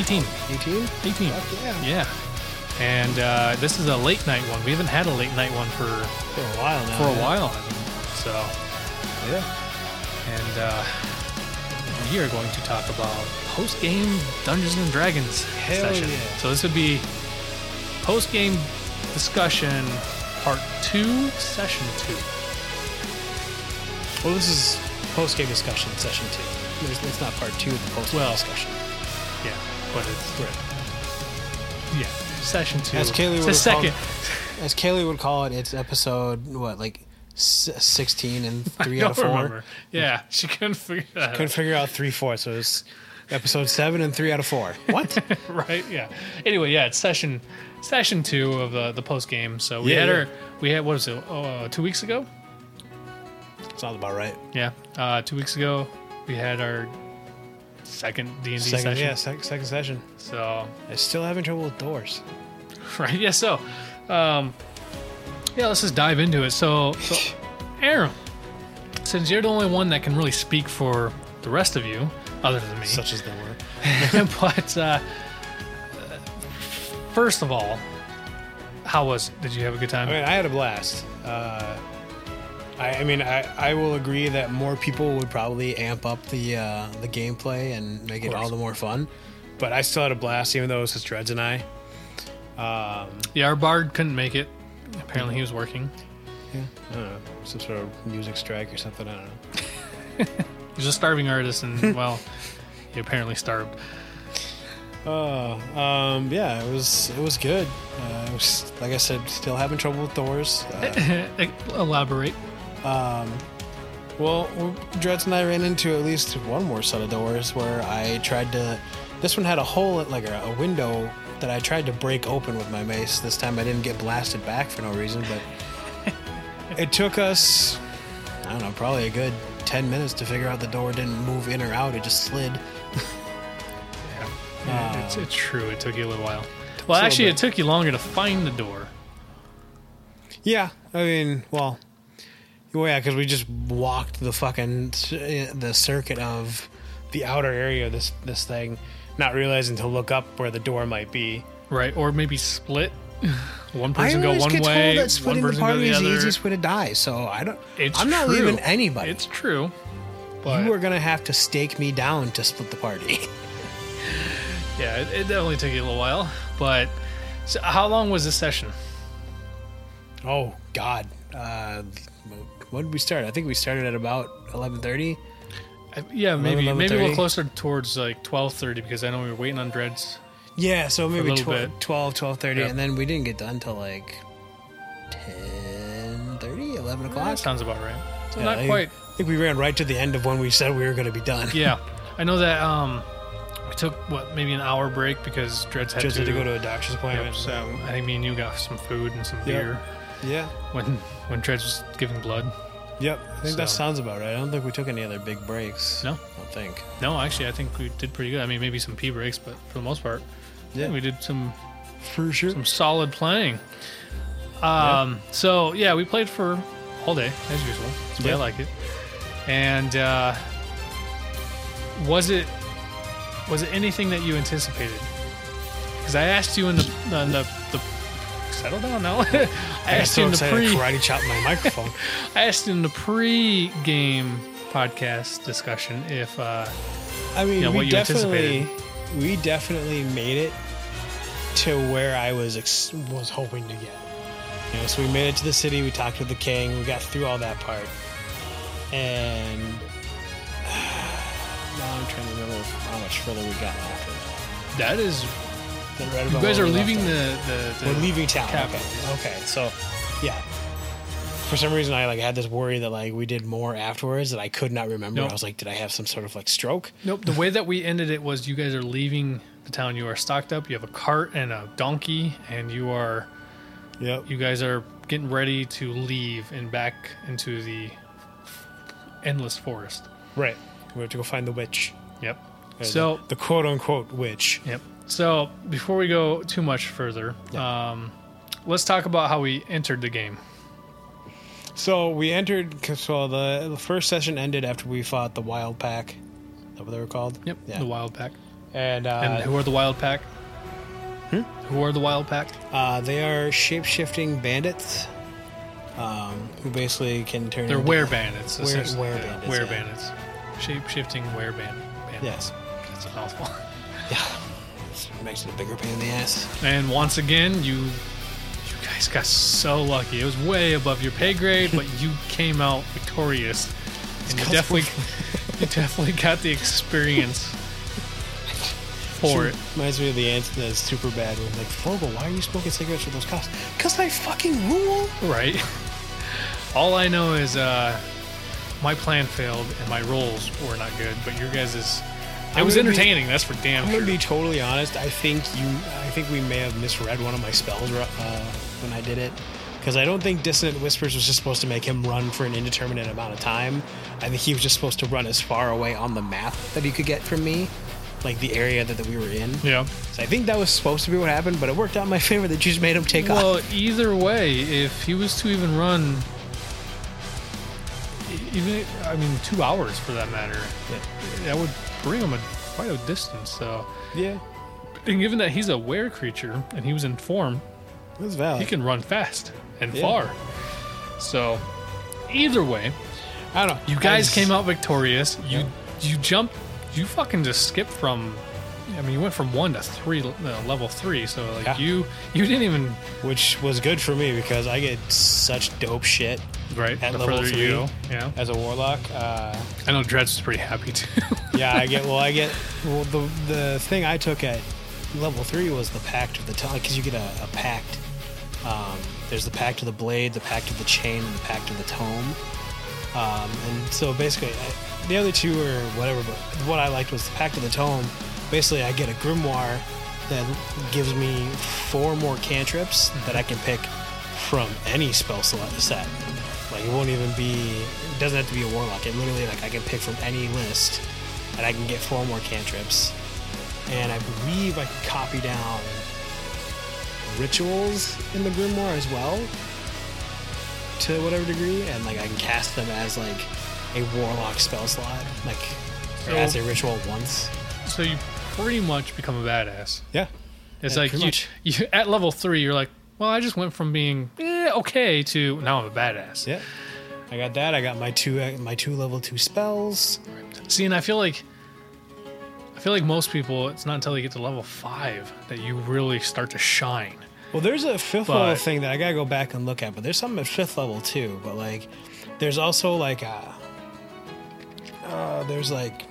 18. 18. 18. Fuck yeah. Yeah. And uh, this is a late night one. We haven't had a late night one for For a while now. for a yeah. while. I mean, so, Yeah. and uh, we are going to talk about post game Dungeons and Dragons Hell session. yeah. So this would be post game discussion part two, session two. Well, this is post-game discussion session two. It's not part two of the post-game Well, discussion. But it's great. yeah session two. As Kaylee it's would the second. As Kaylee would call it, it's episode, what, like 16 and I 3 out of don't 4? remember. Yeah, she couldn't figure that Couldn't figure out 3 4, so it's episode 7 and 3 out of 4. What? right? Yeah. Anyway, yeah, it's session session two of uh, the post game. So we Yeah, had yeah. our we had what was it? Oh, uh, two weeks ago. Sounds about right. Yeah, uh, two weeks ago we had our second D and D Second, session. yeah, sec- second session. So I'm still having trouble with doors. right, yeah. So, um, yeah, let's just dive into it. So, so Aaron, since you're the only one that can really speak for the rest of you, other than me, Such as they were. but uh, first of all, how was? Did you have a good time? I mean, I had a blast. Uh, I, I mean, I, I will agree that more people would probably amp up the uh, the gameplay and make it all the more fun. But I still had a blast, even though it was just Dreads and I. Um, Yeah, our bard couldn't make it. Apparently, he was working. yeah, I don't know, some sort of music strike or something. I don't know. He's a starving artist, and well, he apparently starved. Oh, um, yeah, it was it was good. Uh, it was, like I said, still having trouble with doors. Uh, Elaborate. Um, well, Dreads and I ran into at least one more set of doors where I tried to. This one had a hole, like a, a window that I tried to break open with my mace. This time I didn't get blasted back for no reason, but it took us, I don't know, probably a good 10 minutes to figure out the door didn't move in or out, it just slid. Yeah, it's, Um, it's true. It took you a little while. Well, actually, it took you longer to find the door. Yeah, I mean, well, well yeah, because we just walked the fucking the circuit of the outer area of this this thing, not realizing to look up where the door might be. Right, or maybe split. One person I go always one get way, told that splitting the party the is the easiest way to die. So I don't. It's I'm not true. leaving anybody. It's true, but you are gonna have to stake me down to split the party. yeah, it, it definitely took you a little while. But so how long was this session? oh God, uh, when did we start? I think we started at about 11:30. Yeah, maybe maybe a 11:30? little closer towards like twelve thirty because I know we were waiting on dreads. Yeah, so maybe little 12, 12 12:30, Yep. and then we didn't get done till like 10:30, 11 o'clock. That sounds about right. So Yeah, not I- quite. I think we ran right to the end of when we said we were going to be done. Yeah, I know that. Um, we took what maybe an hour break because dreads had Just to, had to go to a doctor's Yep, appointment. so I think me and you got some food and some beer yeah, when when Dreads was giving blood. yep. I think that sounds about right. I don't think we took any other big breaks. No? I don't think. No, actually, I think we did pretty good. I mean, maybe some pee breaks, but for the most part, yeah, we did some For sure. some solid playing. Um, so yeah, we played for all day as usual. That's I like it. And uh, was it was it anything that you anticipated? Because I asked you in the in the, the settle down now. I I asked so you in the pre to karate chop my microphone. I asked in the pre-game podcast discussion if uh, I mean, Yeah, what we you definitely, we definitely made it to where I was ex- was hoping to get. You know, so we made it to the city. We talked with the king. We got through all that part, and now I'm trying to remember how much further we got after that. that is Right you guys are leaving the, the, the We're leaving town. Okay. Okay. So, yeah. For some reason, I like had this worry that like we did more afterwards that I could not remember. Nope. I was like, did I have some sort of like stroke? Nope. The way that we ended it was you guys are leaving the town. You are stocked up. You have a cart and a donkey, and you are Yep. you guys are getting ready to leave and back into the endless forest. Right. We have to go find the witch. Yep. Or So the, the quote unquote witch. Yep. So before we go too much further, um, let's talk about how we entered the game. So we entered. So the, the first session ended after we fought the Wild Pack. Is that what they were called? Yep. Yeah. The Wild Pack. and uh, And who are the Wild Pack? Who are the Wild Pack? uh, they are shape shifting bandits. Um, who basically can turn. They're into- were bandits. Were-. Yeah, bandits, Were yeah. bandits. Shape shifting were band. bandits. Yes. That's a mouthful. Yeah. Makes it a bigger pain in the ass. And once again, you you guys got so lucky. It was way above your pay grade, but you came out victorious. And you 'cause definitely you definitely got the experience for it. Reminds me of the ant that's super bad one. Like, Fogell, why are you smoking cigarettes with those cops? Because I fucking rule. Right. All I know is uh my plan failed and my rolls were not good, but your guys' is it was gonna be- entertaining, that's for damn I'm sure. gonna be totally honest. I think you, I think we may have misread one of my spells uh, when I did it, because I don't think Dissonant Whispers was just supposed to make him run for an indeterminate amount of time. I think he was just supposed to run as far away on the map that he could get from me, like the area that, that we were in. yeah. So I think that was supposed to be what happened, but it worked out in my favor that you just made him take off. Well, either way, if he was to even run, even I mean, two hours for that matter, that would bring him a quite a distance. So, Yeah, and given that he's a were creature and he was in form, that's valid. he can run fast and Yeah. far. So, either way, I don't know. you guys just- came out victorious. You you jumped, you fucking just skipped from. I mean, you went from one to three, uh, level three. So like Yeah. you, you didn't even which was good for me because I get such dope shit right At the level further three. you go. Yeah, as a warlock. Uh, I know Dred's was pretty happy too. yeah, I get. Well, I get. Well, the the thing I took at level three was the pact of the tome because you get a, a pact. Um, there's the pact of the blade, the pact of the chain, and the pact of the tome. Um, and so basically, I, the other two are whatever. But what I liked was the pact of the tome. Basically, I get a grimoire that gives me four more cantrips that I can pick from any spell set. Like it won't even be. It doesn't have to be a warlock. It literally like I can pick from any list, and I can get four more cantrips. And I believe I can copy down rituals in the grimoire as well, to whatever degree, and like I can cast them as like a warlock spell slot, like or as a ritual once. so you pretty much become a badass. Yeah, It's Yeah, like you, much. you at level three, you're like, well, I just went from being eh, okay to now I'm a badass. yeah. I got that. I got my two my two level two spells. See, and I feel like I feel like most people, it's not until you get to level five that you really start to shine. Well, there's a fifth But- level thing that I gotta go back and look at, but there's something at fifth level too. But like, there's also like a, uh, there's like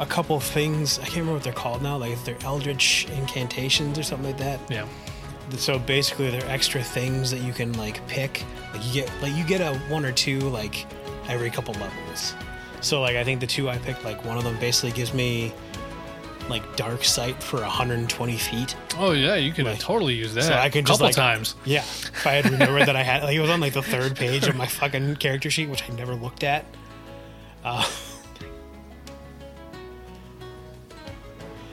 a couple things I can't remember what they're called now. Like they're eldritch incantations or something like that. Yeah. So basically, they're extra things that you can like pick. Like you get like you get a one or two like every couple levels. So like I think the two I picked, like one of them basically gives me like dark sight for 120 feet. Oh yeah, you can Like, totally use that. so I could just, couple like- times. Yeah, if I had remembered that I had, like, it was on like the third page of my fucking character sheet, which I never looked at.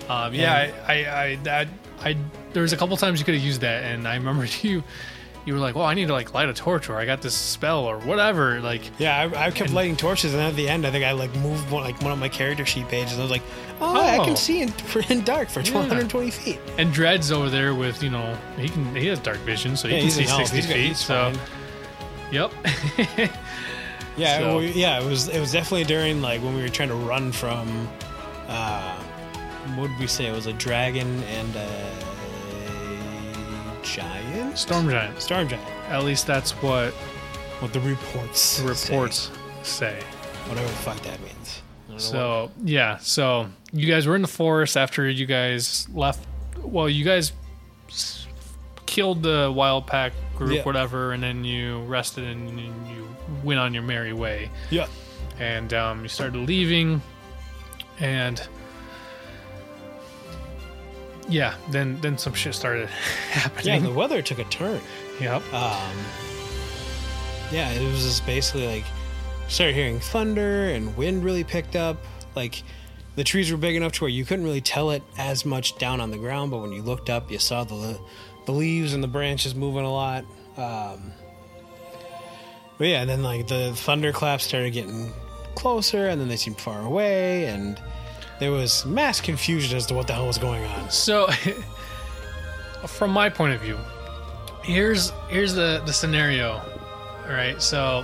Um, yeah, I, I, I, that, I, there was a couple times you could have used that, and I remember you, you were like, "Well, I need to like light a torch, or I got this spell, or whatever." Like, Yeah, I, I kept lighting torches, and at the end, I think I like moved one, like one of my character sheet pages. And I was like, "Oh, I Oh. can see in, in dark for 120 feet." and Dred's over there with you know he can he has dark vision, so he Yeah, can see an sixty He's got- feet. he's So, fine. yep. Yeah, So- well, yeah, it was it was definitely during like when we were trying to run from uh what did we say? It was a dragon and a giant? Storm giant. Storm giant. At least that's what What the reports the say. reports say. Whatever the fuck that means. So yeah, so you guys were in the forest after you guys left. Well, you guys killed the wild pack group, Yeah. whatever, and then you rested and you went on your merry way. Yeah. And um, you started leaving, and yeah, then then some shit started happening. Yeah, the weather took a turn. yep. um, yeah, it was just basically like started hearing thunder and wind really picked up. Like the trees were big enough to where you couldn't really tell it as much down on the ground, but when you looked up, you saw the the leaves and the branches moving a lot. Um, But yeah, and then like the thunderclaps started getting closer, and then they seemed far away, and there was mass confusion as to what the hell was going on. So, from my point of view, here's here's the the scenario. All right, so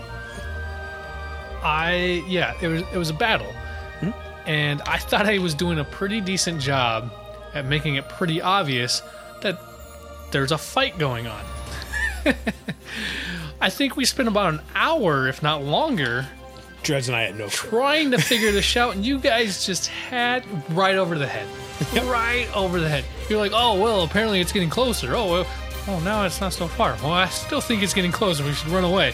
I yeah, it was it was a battle, hmm? and I thought I was doing a pretty decent job at making it pretty obvious that there's a fight going on. I think we spent about an hour, if not longer, Dreads and I had no trying to figure this out, and you guys just had right over the head, right over the head. You're like, oh well, apparently it's getting closer. Oh well, oh now it's not so far. Well, I still think it's getting closer. We should run away.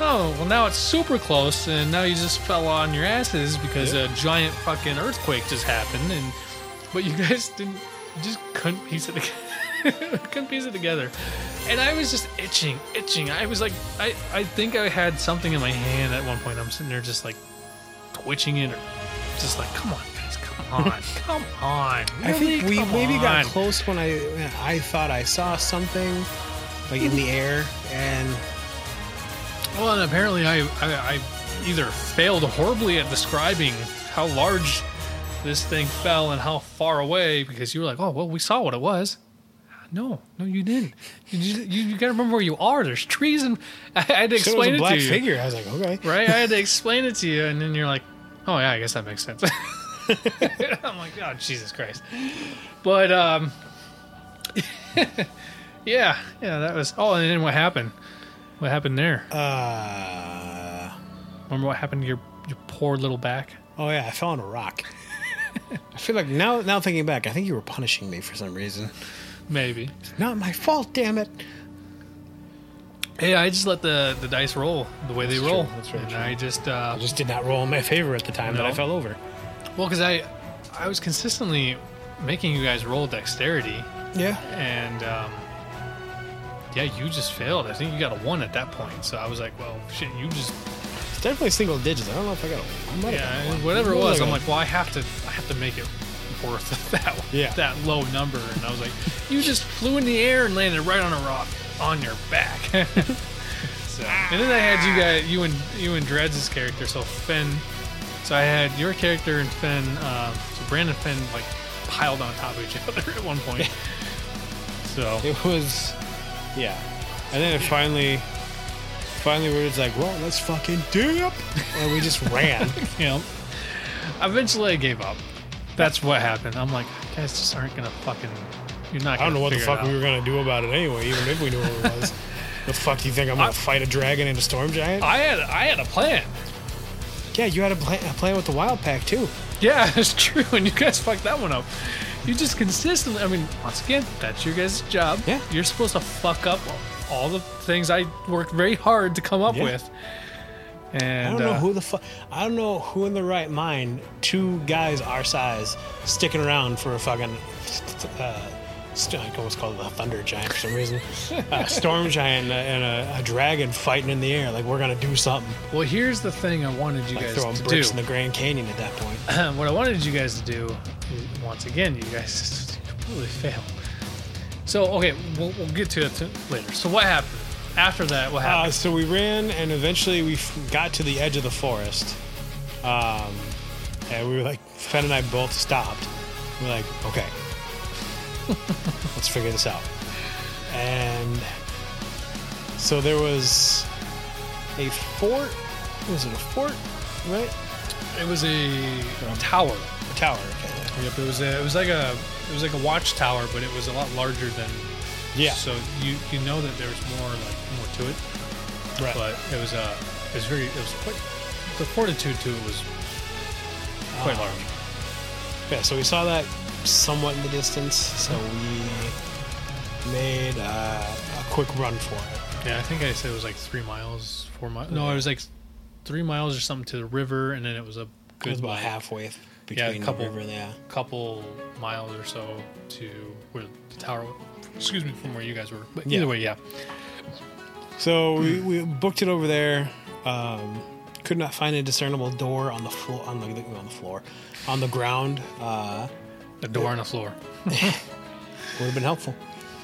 Oh well, now it's super close, and now you just fell on your asses because a giant fucking earthquake just happened, and but you guys didn't, you just couldn't piece it together. couldn't piece it together, and I was just itching, itching. I was like, I, I think I had something in my hand at one point. I'm sitting there just like twitching it, or just like, come on, guys, come on, come on. I think we Come maybe got close when I when I thought I saw something like in the air, and Well, and apparently I, I, I either failed horribly at describing how large this thing fell and how far away because you were like, oh, well, we saw what it was. No, no, you didn't. You, you, you got to remember where you are. There's trees, and I had to so it was explain a it black to you. figure. I was like, okay, right? I had to explain it to you, and then you're like, "Oh yeah, I guess that makes sense." I'm like, "Oh Jesus Christ!" But um, yeah, yeah, that was. Oh, and then what happened? What happened there? uh, Remember what happened to your your poor little back? oh yeah, I fell on a rock. I feel like now now thinking back, I think you were punishing me for some reason. Maybe. Not my fault, damn it. Hey, I just let the the dice roll the way they That's roll, true, that's right. and true. I just uh, I just did not roll in my favor at the time that I fell over. well, because I I was consistently making you guys roll dexterity, Yeah. and um, yeah, you just failed. I think you got a one at that point. So I was like, well, shit, you just It's definitely single digits. I don't know if I got a I might got a yeah, whatever it was. I I'm got? like, well, I have to, I have to make it worth that Yeah. that low number. And I was like, you just flew in the air and landed right on a rock on your back. so, and then I had you guys, you and you and Dred's character, so Finn. So I had your character and Finn. Um, so Brandon and Finn like piled on top of each other at one point. so It was, yeah. And then it finally, finally, we were just like, well, let's fucking dip. And we just ran. you know, eventually I gave up. That's what happened. I'm like, you guys just aren't gonna fucking. You're not. I don't gonna know what the fuck we were to do about it anyway, even if we knew what it was. the fuck do you think I'm going I- fight a dragon and a storm giant? I had I had a plan. yeah, you had a plan, a plan with the wild pack too. Yeah, it's true, and you guys fucked that one up. You just consistently. I mean, once again, that's your guys' job. Yeah. You're supposed to fuck up all the things I worked very hard to come up Yeah. with. And I don't know uh, who the fuck. I don't know who in the right mind, two guys our size, sticking around for a fucking. Uh, st- I almost call it a thunder giant for some reason. a storm giant and, a, and a, a dragon fighting in the air. Like we're gonna do something. Well, here's the thing I wanted you Like guys throwing to do. bricks in the Grand Canyon at that point. what I wanted you guys to do, once again, you guys just completely failed. So, okay, we'll, we'll get to it later. So, what happened? After that, what Uh, happened? so we ran, and eventually we f- got to the edge of the forest. Um, and we were like, Fenn and I both stopped. We're like, okay, let's figure this out. And so there was a fort. Was it a fort? Right? it was a tower. A tower. Okay. Yep, it was a, it was like a it was like a watchtower, but it was a lot larger than. Yeah. So you you know that there's more like more to it, Right. but it was uh it was very it was quite the fortitude to it was quite Ah. large. Yeah, so we saw that somewhat in the distance, so we made uh, a quick run for it. Yeah, I think I said it was like three miles, four miles. No, it was like three miles or something to the river, and then it was a It good was about like, halfway th- Yeah, a between couple- the river yeah. couple miles or so to where the tower. Excuse me, from where you guys were. But Yeah. either way, yeah. So we, we booked it over there. Um, could not find a discernible door on the floor on the on the floor on the ground. Uh, A door on the floor. would have been helpful.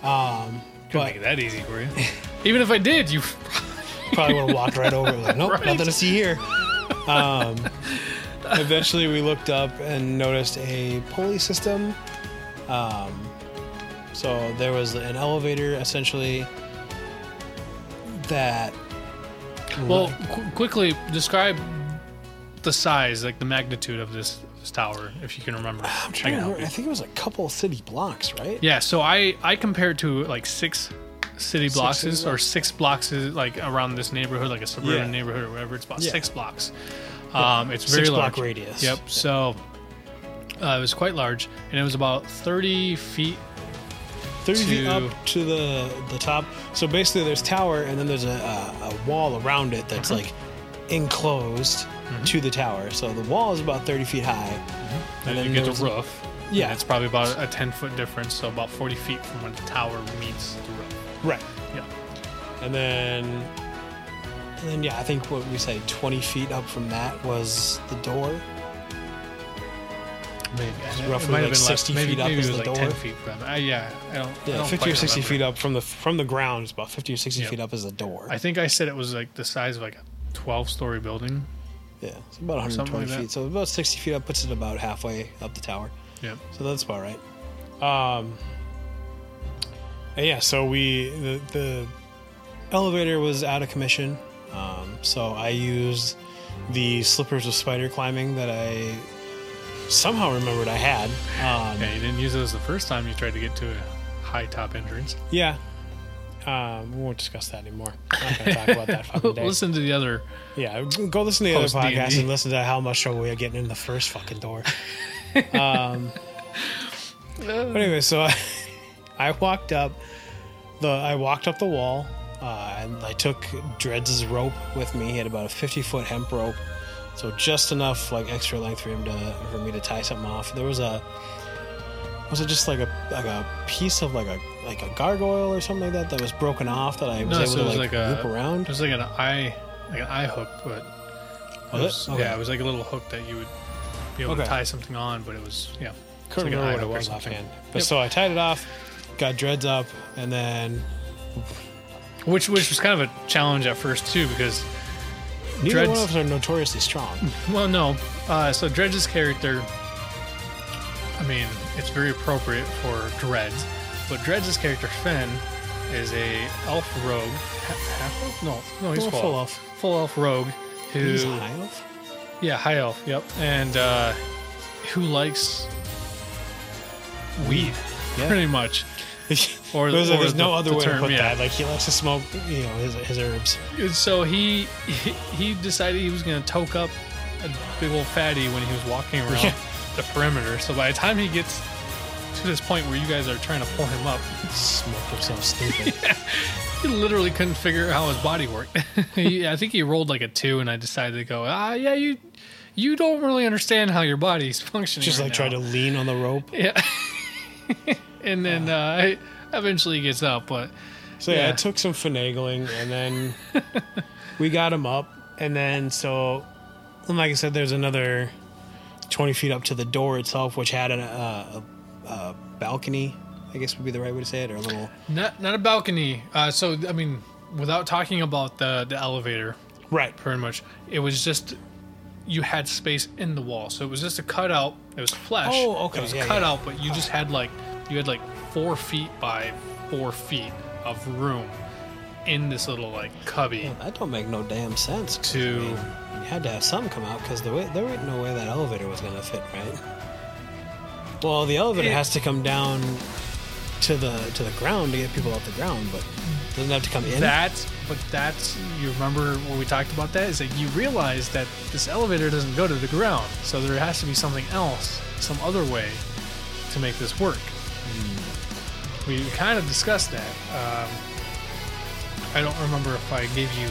Um, Couldn't but make it that easy for you. Even if I did, you Probably would have walked right over. Like, nope, Right. nothing to see here. Um, eventually, we looked up and noticed a pulley system. Um, so there was an elevator essentially that. Well, qu- quickly describe the size, like the magnitude of this, this tower, if you can remember. I'm trying can to remember. I think it was a couple city blocks, right? Yeah, so I I compared to like six city blocks city or blocks? six blocks is like around this neighborhood, like a suburban Yeah. neighborhood or whatever. It's about Yeah. six blocks. Um, it's very Six large. block radius. Yep. So uh, it was quite large, and it was about thirty feet. 30 feet to- up to the the top. So basically, there's tower, and then there's a, a, a wall around it that's Uh-huh. like enclosed Mm-hmm. to the tower. So the wall is about 30 feet high. And then then you get the roof. Yeah. And it's probably about a ten foot difference, so about forty feet from when the tower meets the roof. Right. Yeah. And then, and then yeah, I think what we say 20 feet up from that was the door. Maybe it roughly like been less. 60 Maybe, feet up maybe is it was the like door. ten feet from. Uh, yeah, I don't. I Yeah, don't 50 or 60 remember. feet up from the from the ground. is about 50 or 60 Yep. feet up is the door. I think I said it was like the size of like a twelve story building. yeah, it's about 120 like feet. So about 60 feet up puts it about halfway up the tower. yeah So that's about right. Um, yeah, so we the, the elevator was out of commission. Um, so I used the slippers of spider climbing that I somehow remembered I had. Um, Yeah, you didn't use those the first time you tried to get to a high top entrance. Yeah. Um, we won't discuss that anymore. I'm not going to talk about that fucking day. Listen to the other. Yeah, go listen to the other podcast D&D. and listen to how much trouble we are getting in the first fucking door. um, but anyway, so I, I walked up the I walked up the wall, uh, and I took Dreads' rope with me. He had about a fifty foot hemp rope, so just enough like extra length for him to for me to tie something off. There was a was it just like a like a piece of like a like a gargoyle or something like that that was broken off that I was No, able so to was like, like a- loop around? It was like an eye, like an eye hook, but it Was it? Okay. yeah, it was like a little hook that you would be able to tie something on, but it was yeah. couldn't like an remember eye what it was offhand. But Yep. so I tied it off, got dreads up, and then Which which was kind of a challenge at first too, because neither Dreads- one of us are notoriously strong. well, no, uh, so Dredge's character. I mean, it's very appropriate for Dredge, but Dredge's character Finn is a elf rogue. Half elf? No, no, he's full, full elf. elf. Full elf rogue. Who? He's high elf. Yeah, high elf. Yep, and uh, who likes weed, Yeah. pretty much. Or- there's, or there's no the- other the way term, to put yeah. that. Like he likes to smoke, you know, his, his herbs. So he he, decided he was going to toke up a big old fatty when he was walking around Yeah. the perimeter. So by the time he gets to this point where you guys are trying to pull him up, Smoke himself stupid. he literally couldn't figure out how his body worked. he, I think he rolled like a two, and I decided to go, ah, yeah, you you don't really understand how your body's functioning. Just right like try to lean on the rope. yeah. and then uh, eventually he gets up, but So yeah, Yeah. it took some finagling, and then we got him up, and then so, and like I said, there's another twenty feet up to the door itself, which had an, uh, a, a balcony. I guess would be the right way to say it, or a little. not not a balcony. Uh, so I mean, without talking about the the elevator, Right. pretty much. It was just you had space in the wall, so it was just a cutout. It was flesh. Oh, okay, It was a yeah, cutout, but you just had like you had like four feet by four feet of room in this little like cubby. Well, that don't make no damn sense. 'cause, I To- mean, you had to have something come out because the way there ain't no way that elevator was going to fit, right? Well, the elevator It- has to come down to the to the ground to get people off the ground, but it doesn't have to come in. That, but that's you remember when we talked about that is that you realize that this elevator doesn't go to the ground, so there has to be something else, some other way to make this work. We kind of discussed that. Um, I don't remember if I gave you.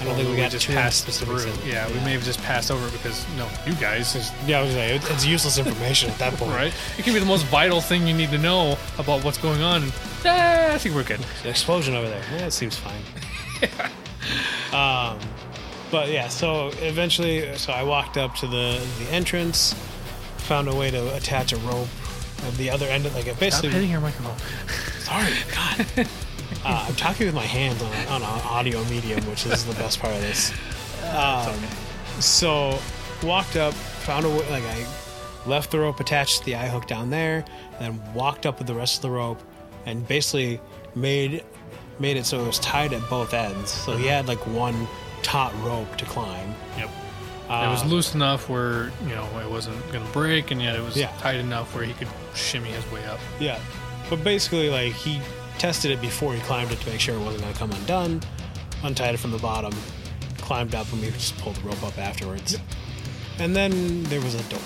I don't think we got just passed through. in. Yeah, we may have just passed over it because no, you guys, yeah, I was like, it's useless information at that point. right? It can be the most vital thing you need to know about what's going on. Eh, I think we're good. The explosion over there. Yeah, it seems fine. um, but yeah, so eventually, so I walked up to the the entrance, found a way to attach a rope at the other end of like it Stop basically. hitting your microphone. Sorry, God. Uh, I'm talking with my hands on, on an audio medium, which is the best part of this. Um, so walked up, found a way, like I left the rope attached to the eye hook down there, then walked up with the rest of the rope, and basically made made it so it was tied at both ends. So he had like one taut rope to climb. Yep. it was Um, loose enough where you know it wasn't going to break, and yet it was Yeah. tight enough where he could shimmy his way up. Yeah, but basically, like he tested it before he climbed it to make sure it wasn't going to come undone. Untied it from the bottom, climbed up, and we just pulled the rope up afterwards. And then there was a door.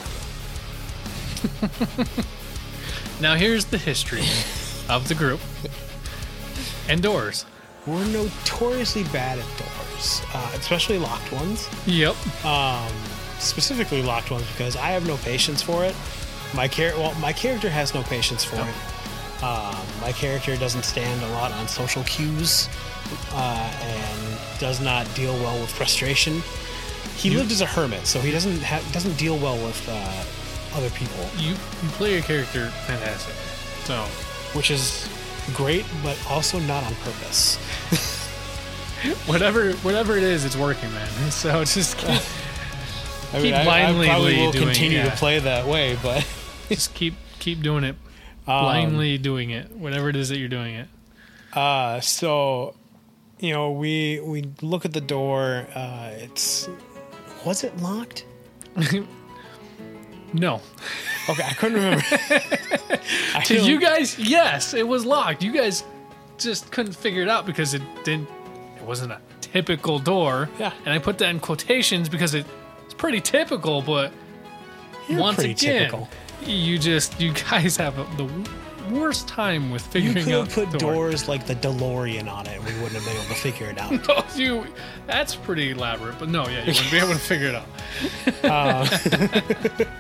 Now here's the history of the group and doors. We're notoriously bad at doors, uh, especially locked ones. Yep. Um, specifically locked ones because I have no patience for it. My char- well, my character has no patience for Yep. it. Um, my character doesn't stand a lot on social cues uh, and does not deal well with frustration. He You- lived as a hermit, so he doesn't ha- doesn't deal well with uh, other people, You you play your character fantastic. So which is great, but also not on purpose. whatever whatever it is, it's working, man. So just keep, I Keep I- I, probably will doing- continue yeah. to play that way, but just keep keep doing it. Um, Blindly doing it. Whatever it is that you're doing it. Uh, so, you know, we we look at the door. Uh, it's was it locked? No. Okay, I couldn't remember. I To you guys, yes, it was locked. You guys just couldn't figure it out because it didn't. It wasn't a typical door. Yeah. And I put that in quotations because it, it's pretty typical, but You're once pretty again, typical. You just you guys have the worst time with You figuring could out put door. doors like the DeLorean on it, and we wouldn't have been able to figure it out. Oh, you. That's pretty elaborate, but no, yeah, you wouldn't be able to figure it out.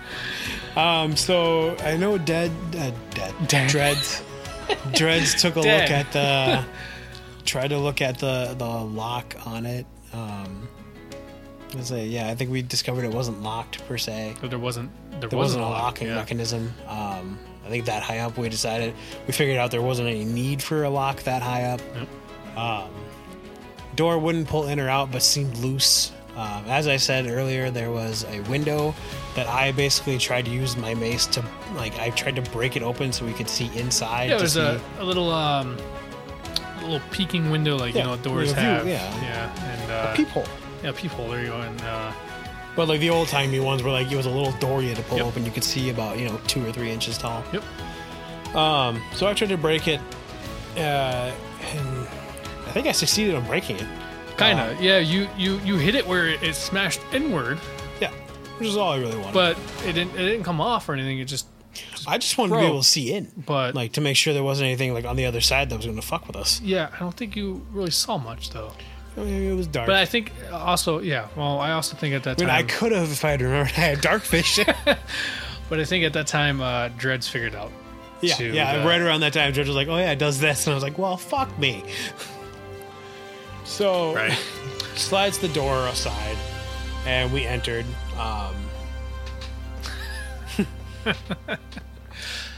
Um, so I know Dead, uh, Dead, Dead. Dreads, Dreads took a Dead. look at the, tried to look at the the lock on it. Um, I say, yeah, I think we discovered it wasn't locked per se. But there wasn't. There, there wasn't a locking yeah. mechanism. Um, I think that high up, we decided we figured out there wasn't any need for a lock that high up. Yep. Um, door wouldn't pull in or out, but seemed loose. Um, as I said earlier, there was a window that I basically tried to use my mace to, like, I tried to break it open so we could see inside. Yeah, was a, a little um, a little peeking window, like Yeah, you know doors a have. yeah. yeah, and uh, peephole. Yeah, peephole. There you go. And uh, But like the old timey ones were like it was a little door you had to pull Yep. open. You could see about you know two or three inches tall. yep. Um, so I tried to break it, uh, and I think I succeeded in breaking it. Kind Uh, of. yeah, you you you hit it where it, it smashed inward, yeah, which is all I really wanted. but it didn't it didn't come off or anything. It just. I just wanted to be able to see in, But like to make sure there wasn't anything like on the other side that was going to fuck with us. yeah, I don't think you really saw much though. I mean, it was dark. But I think also yeah. Well, I also think at that I mean, time. I could have if I had remembered I had dark vision. but I think at that time, uh, Dreads figured out. yeah, to, yeah. uh, right around that time, George was like, "Oh yeah, it does this," and I was like, "Well, fuck me." So Right. slides the door aside, and we entered. Um,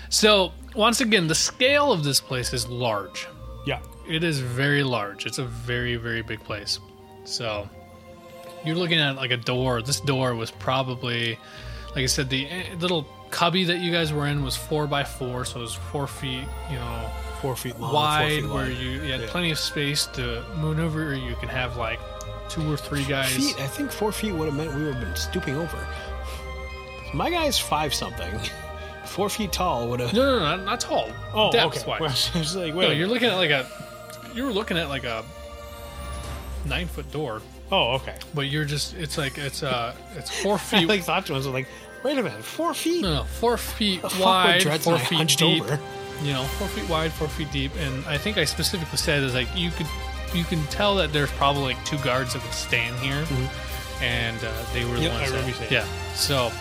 So once again, the scale of this place is large. yeah, It is very large. It's a very, very big place. So you're looking at like a door. This door was probably, like I said, the eh, little cubby that you guys were in was four by four, so it was four feet, you know, four feet long, wide, four feet where wide. you, you had Yeah. plenty of space to maneuver. You can have like two or three guys. feet. I think four feet would have meant we would have been stooping over. My guy's five something. Four feet tall would have. No, no, no, not, not tall. Oh, depth okay. wise. Well, I was like, No, you're looking at like a, you were looking at like a nine foot door, oh, okay. but you're just, it's like it's uh, it's four I feet. like thought to myself, like, wait a minute, four feet. No, no, four feet The fuck would wide, Dreads four feet hunched deep. over? You know, four feet wide, four feet deep, and I think I specifically said is like you could, you can tell that there's probably like two guards that would stand here, and uh, they were the Mm-hmm. Yep, I ones remember that, saying. yeah. So,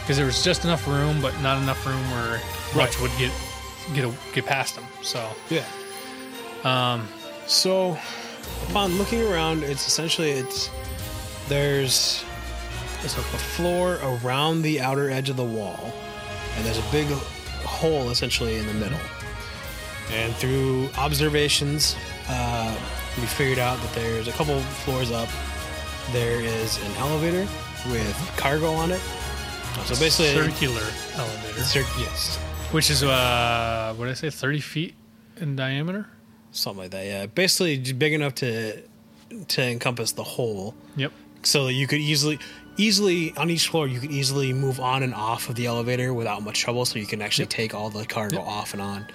because there was just enough room, but not enough room where much would get get a, get past them. So, Yeah. Um, So, upon looking around, it's essentially it's there's there's a floor around the outer edge of the wall, and there's a big hole essentially in the middle. And through observations, uh, we figured out that there's a couple floors up. There is an elevator with cargo on it. So basically, circular elevator, Cir- yes, which is uh, what did I say, thirty feet in diameter. Something like that. Yeah, basically big enough to to encompass the whole, Yep. so that you could easily easily on each floor you could easily move on and off of the elevator without much trouble. So you can actually take all the cargo off and on,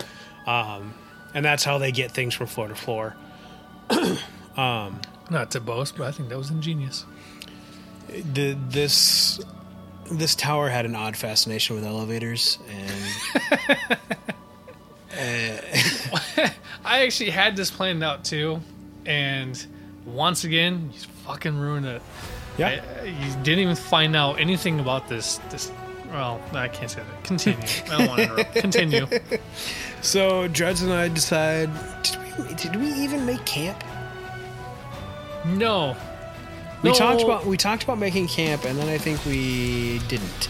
um, and that's how they get things from floor to floor. um, Not to boast, but I think that was ingenious. The this this tower had an odd fascination with elevators, and I actually had this planned out too, and once again, you fucking ruined it. yeah. I, you didn't even find out anything about this. This. Well, I can't say that. Continue. I don't want to interrupt. Continue. So Dreads and I decide. Did we, did we even make camp? No. We No. talked about we talked about making camp, and then I think we didn't.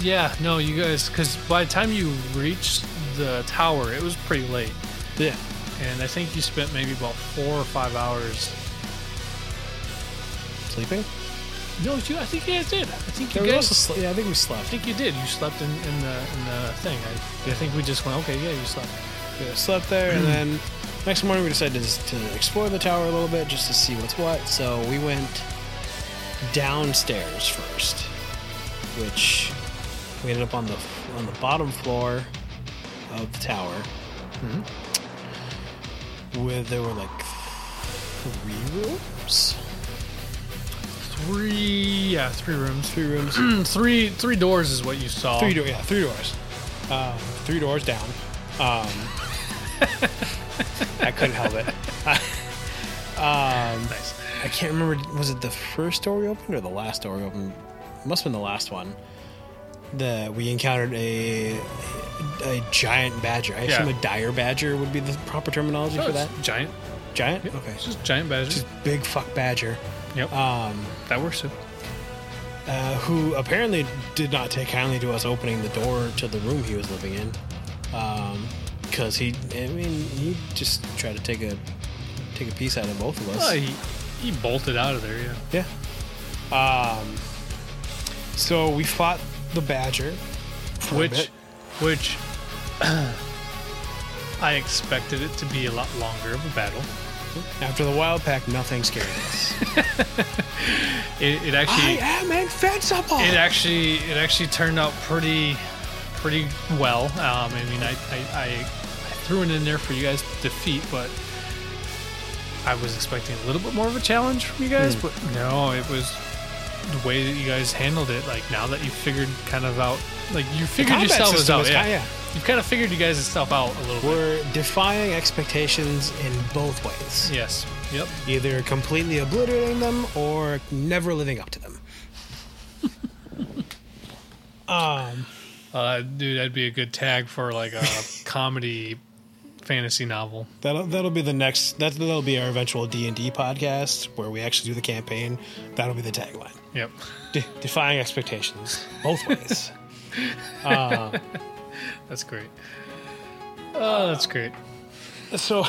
Yeah, no, you guys, because by the time you reached the tower, it was pretty late, Yeah. and I think you spent maybe about four or five hours. Sleeping. No, you, I think you guys did. I think you guys. sl- yeah, I think we slept. I think you did. You slept in, in the in the thing. I, I think we just went. Okay, yeah, you slept. Yeah, slept there, and then next morning we decided to, to explore the tower a little bit just to see what's what. So we went downstairs first, which we ended up on the on the bottom floor of the tower. Mm-hmm. With there were like three rooms. Three, yeah, three rooms. Three rooms. three three doors is what you saw. three door, yeah, three doors. Um, three doors down. Um, I couldn't help it. um, Nice. I can't remember. Was it the first door we opened or the last door we opened? Must have been the last one. The we encountered a a giant badger. I Yeah. assume a dire badger would be the proper terminology So for it's that. giant. Giant. Yep. Okay. It's just giant badger. Just big fuck badger. yep. Um, that works too. uh, who apparently did not take kindly to us opening the door to the room he was living in, because he, I mean, he just tried to take a take a piece out of both of us. Oh, he, he bolted out of there. Yeah. yeah. Um. So we fought the badger, which which I expected it to be a lot longer of a battle. after the wild pack, nothing scared us. It, it I actually am invincible. it actually it actually turned out pretty pretty well. Um, I mean, I, I, I, I threw it in there for you guys to defeat, but I was expecting a little bit more of a challenge from you guys. Hmm. But no, it was the way that you guys handled it. Like now that you figured kind of out, like you figured yourselves out. Yeah. ki- yeah. you've kind of figured you guys' stuff out a little bit. We're defying expectations in both ways. Yes. Yep. Either completely obliterating them or never living up to them. um. Uh, dude, that'd be a good tag for like a comedy fantasy novel. That'll that'll be the next. That that'll be our eventual D and D podcast where we actually do the campaign. That'll be the tagline: Yep. De- defying expectations, both ways. That's great. Oh, that's great. so,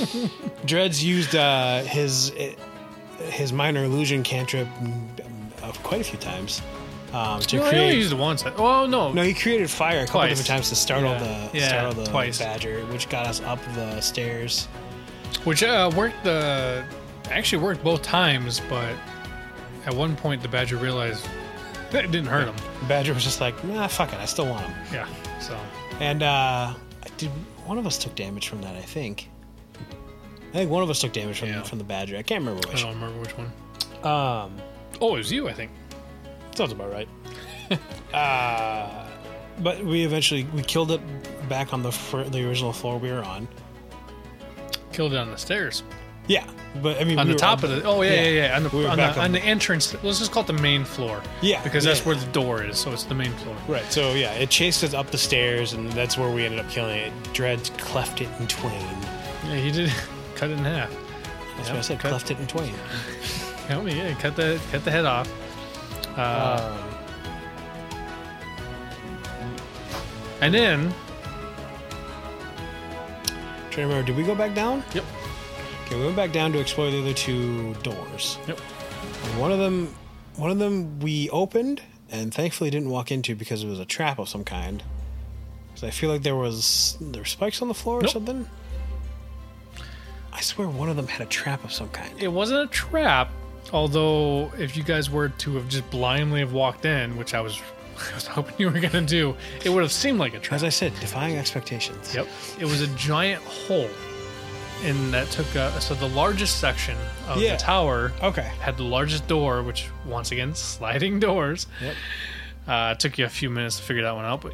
Dreads used uh, his his minor illusion cantrip uh, quite a few times um, to No, I only create. used it once. Oh no. no, he created fire a couple Twice. different times to startle Yeah. the Yeah, startle the twice. badger, which got us up the stairs. Which uh, worked the actually worked both times, but at one point the badger realized that it didn't hurt him. The badger was just like, "Nah, fuck it, I still want him." Yeah. So And uh did one of us took damage from that, I think. I think one of us took damage from Yeah. from the badger. I can't remember which. I don't remember which one. Um Oh, it was you, I think. Sounds about right. uh but we eventually we killed it back on the fir- the original floor we were on. Killed it on the stairs. Yeah, but I mean On we the top of the oh yeah yeah yeah, on the We on, the, on- on the entrance. Let's just call it the main floor. Yeah, because that's yeah. where the door is. So it's the main floor. Right, so yeah, it chased us up the stairs, and that's where we ended up killing it. Dreads cleft it in twain. Yeah, he did cut it in half. That's Yep, what I said, cut- cleft it in twain. Help me, yeah, cut the cut the head off. Uh, and then trying to remember, did we go back down? Yep. Okay, we went back down to explore the other two doors. Yep. And one of them, one of them we opened and thankfully didn't walk into because it was a trap of some kind. Because I feel like there was there were spikes on the floor or Nope. something. I swear one of them had a trap of some kind. It wasn't a trap, although if you guys were to have just blindly have walked in, which I was, I was hoping you were gonna do, it would have seemed like a trap. As I said, defying expectations. Yep. It was a giant hole, and that took uh, so the largest section of Yeah. the tower Okay. had the largest door, which once again sliding doors. Yep. Uh, it took you a few minutes to figure that one out, but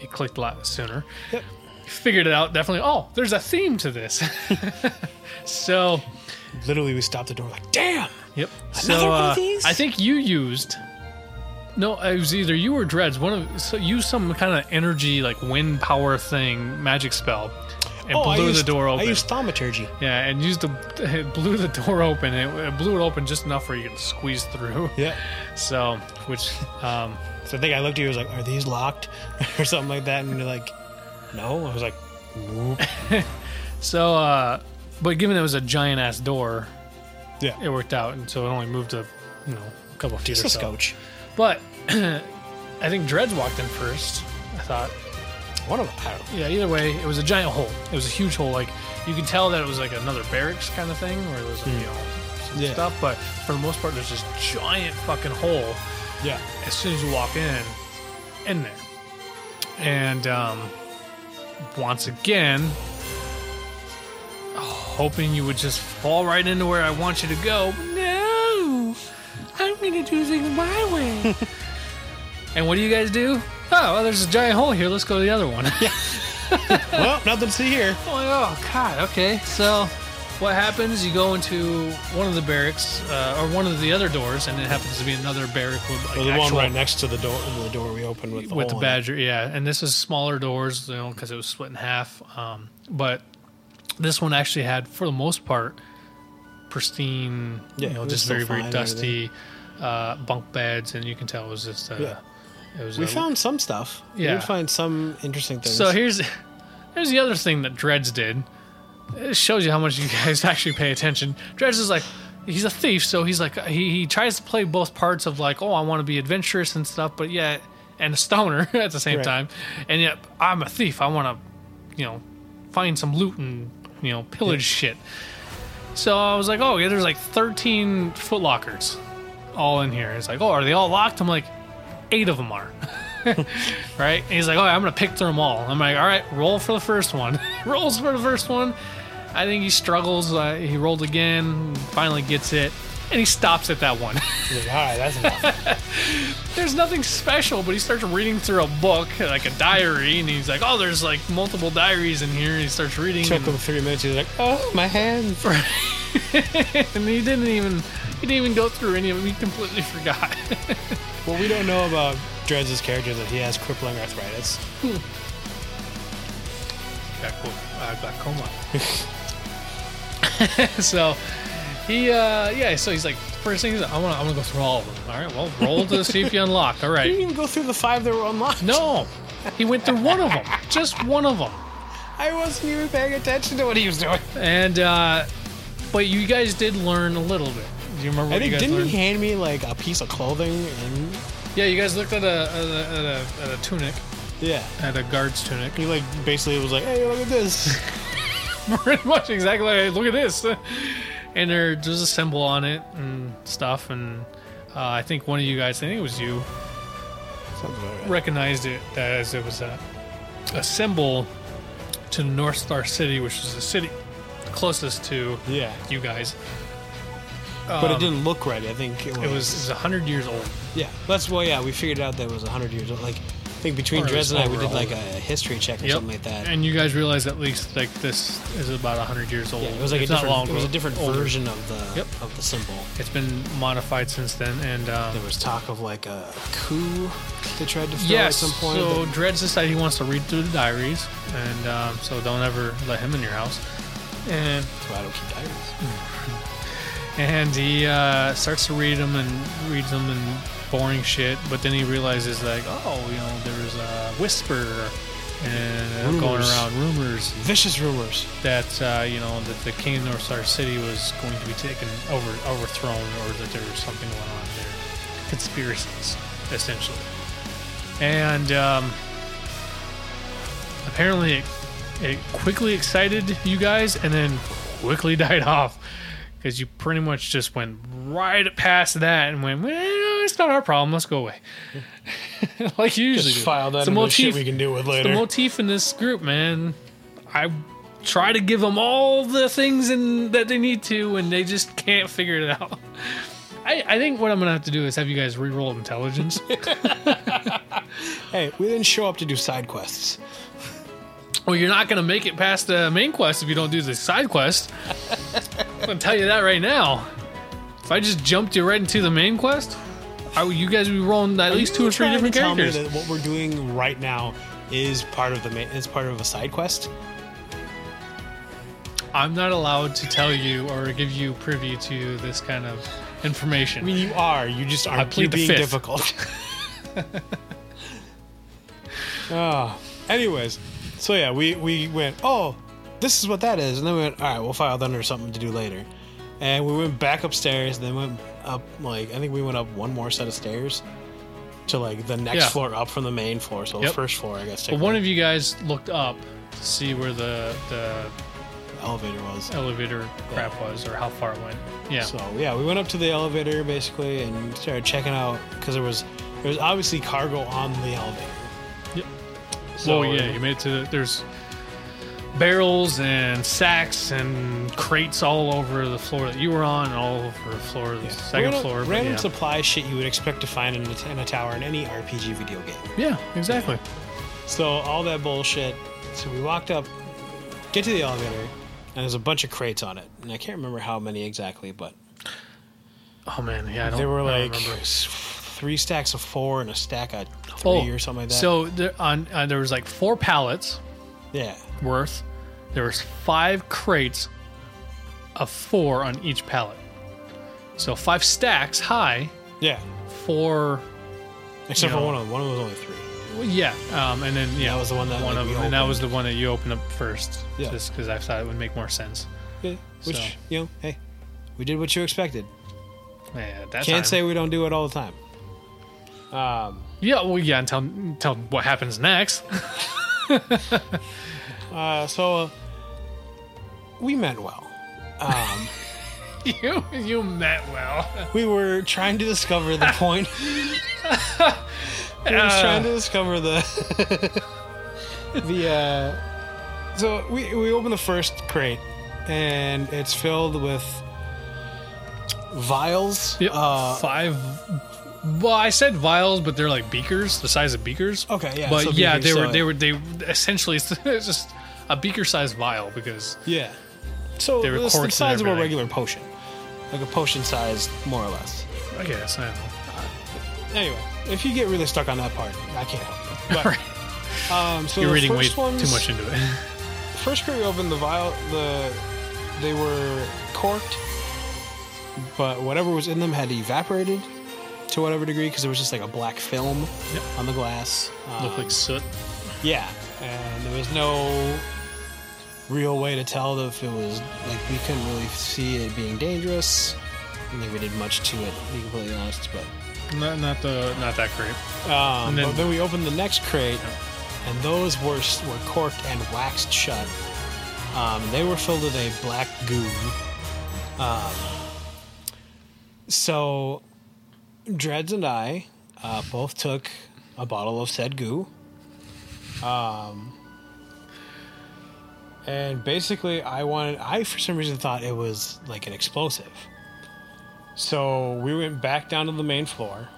it clicked a lot sooner. Yep. Figured it out definitely. Oh, there's a theme to this. so, Literally, we stopped the door like, damn. Yep. Another so, one of uh, these? I think you used. No, it was either you or Dreads. One of so used some kind of energy like wind power thing, magic spell, and Oh, blew used, the door open. I used thaumaturgy. Yeah, and used the it blew the door open. It, it blew it open just enough where you could squeeze through. Yeah. So, which, um, So I think I looked at you. I was like, "Are these locked?" or something like that, and you're like, "No." I was like, so, uh, but given it was a giant ass door, "Yeah." it worked out, and so it only moved a, you know, a couple of feet Just or a so. scotch. But I think Dreads walked in first. I thought, One of them. Yeah. Either way, it was a giant hole. It was a huge hole. Like you could tell that it was like another barracks kind of thing, where there was like, you know some Hmm. Yeah. stuff. But for the most part, there's this giant fucking hole. Yeah. as soon as you walk in, in there. And um, once again, hoping you would just fall right into where I want you to go. No, I'm going to do things my way. and what do you guys do? Oh, well, there's a giant hole here. Let's go to the other one. well, nothing to see here. Oh, oh God. Okay. So, what happens? You go into one of the barracks, uh, or one of the other doors, and it happens to be another barrack with like Well, the one right next to the door, the door we opened with the, with the badger. Yeah, and this is smaller doors, you know, because it was split in half. Um, but this one actually had, for the most part, pristine. Yeah, you know, just very very dusty uh, bunk beds, and you can tell it was just. Uh, Yeah. It was. We a- found some stuff. We Yeah. did find some interesting things. So here's here's the other thing that Dreads did. It shows you how much you guys actually pay attention. Dreads is like he's a thief, so he's like he, he tries to play both parts of like, oh, I want to be adventurous and stuff, but yet and a stoner at the same Right. time. And yet I'm a thief. I want to, you know, find some loot and you know pillage shit. So I was like, oh yeah, there's like 13 foot lockers all in here. It's like, oh, are they all locked? I'm like, eight of them are. right? And he's like, oh, I'm gonna pick through them all. I'm like, all right, roll for the first one. Rolls for the first one. I think he struggles. Uh, he rolled again, finally gets it, and he stops at that one. He's like, all right, that's enough. there's nothing special, but he starts reading through a book, like a diary, and he's like, oh, there's like multiple diaries in here. And he starts reading. Took him three minutes. He's like, oh, my hands. and he didn't even he didn't even go through any of them. He completely forgot. What we don't know about Dreads' character is that he has crippling arthritis. Got. Uh, glaucoma. so he uh yeah, so he's like first thing he's like, I wanna I'm gonna go through all of them. All right, well roll to see if you unlocked. All right. He right. didn't even go through the five that were unlocked. No. He went through one of them. Just one of them. I wasn't even paying attention to what he was doing. And uh but you guys did learn a little bit. Do you remember I what you guys didn't learned? he hand me like a piece of clothing and yeah, you guys looked at a at a, at a, at a tunic, yeah. at a guard's tunic. He like basically was like, hey, look at this. pretty much exactly like, look at this and there, there's a symbol on it and stuff and uh, i think one of you guys i think it was you, right. recognized it as it was a, a symbol to north star city which is the city closest to Yeah, you guys but it Um, didn't look right. I think it was. it was it was 100 years old yeah, that's well. Yeah, we figured out that it was hundred years old. Like, think between Dreads and I, we did like a history check or something like that. and you guys realize at least like this is about 100 years old yeah, it was like it's a not different. long it was a ago, different older. version of the Yep. of the symbol. it's been modified since then and um, There was talk of like a coup they tried to fill Yes. at some point. So but- Dreads decided he wants to read through the diaries, and um, so don't ever let him in your house. And that's why I don't keep diaries. and he uh, starts to read them and reads them and boring shit. But then he realizes like, oh, you know, there's a whisper and uh, going around rumors Vicious rumors. that uh, you know that the King of North Star City was going to be taken over, overthrown, or that there was something going on there, conspiracies, essentially. And um, apparently, it, it quickly excited you guys, and then quickly died off because you pretty much just went right past that and went, "Well, it's not our problem. Let's go away." like you usually Just do. file that It's a into shit motif- we can deal with later. the motif in this group, man. I try to give them all the things in, that they need to, and they just can't figure it out. I, I think what I'm gonna have to do is have you guys re-roll intelligence. hey, we didn't show up to do side quests. well, you're not gonna make it past the main quest if you don't do the side quest. I'm gonna tell you that right now. If I just jumped you right into the main quest, I, you guys would be rolling at least two or three Trying to different tell me characters. that what we're doing right now is part of the main, is part of a side quest. I'm not allowed to tell you or give you privy to this kind of information. I mean, you are. You just aren't. plead You're being fifth. difficult. Ah. anyways, so yeah, we we went. Oh, this is what that is, and then we went. All right, we'll file that under something to do later. And we went back upstairs. And then went up like I think we went up one more set of stairs to like the next Yeah. floor up from the main floor. So Yep. the first floor, I guess. But one of you guys looked up to see where the the elevator was. elevator crap was or how far it went. Yeah. So yeah, we went up to the elevator basically and started checking out because there was there was obviously cargo on the elevator. Yep. So, well, yeah, you made it to there's barrels and sacks and crates all over the floor that you were on, and all over the floor, the second random, floor. Random yeah. supply shit you would expect to find in a, in a tower in any RPG video game. yeah, exactly. So all that bullshit. So we walked up, get to the elevator, and there's a bunch of crates on it, and I can't remember how many exactly, but Oh man, yeah, I don't. they were like three stacks of four and a stack of three or something like that. Oh, So there, on uh, there was like four pallets yeah, worth. There was five crates of four on each pallet. So five stacks high yeah. Four. Except You for know. one of them. One of them was only three. well, yeah, um, and then yeah, That was the one that, one like, of them, and that was the one that you opened up first, Yeah. just because I thought it would make more sense. Yeah, which So. you know, hey, we did what you expected. Yeah, at that Can't time. say we don't do it all the time. Um, Yeah, well, yeah, until until what happens next. uh, so uh, we meant well. Um, you you met well. we were trying to discover the point. we were Uh, trying to discover the the. Uh, so we we open the first crate, and it's filled with vials. Yep, Uh, five. Well, I said vials, but they're like beakers, the size of beakers. Okay, yeah, But so yeah, beakers, they were so- they were they essentially it's just a beaker-sized vial because Yeah. So They were it's the corks and size of a everything. regular potion, like a potion size, more or less. I guess I don't know. Anyway, if you get really stuck on that part, I can't help you. But, um, so You're the reading way first ones, too much into it. First crate we opened the vial, the they were corked, but whatever was in them had evaporated to whatever degree because there was just like a black film Yep. on the glass. Um, like soot. yeah, and there was no real way to tell if it was like we couldn't really see it being dangerous. I don't think we did much to it, to be completely honest. But Not not the not that crate. Um, And then- but then we opened the next crate, and those were were corked and waxed shut. Um, they were filled with a black goo. Um, so, Dreads and I uh, both took a bottle of said goo. Um, and basically, I wanted. I for some reason thought it was like an explosive. So we went back down to the main floor.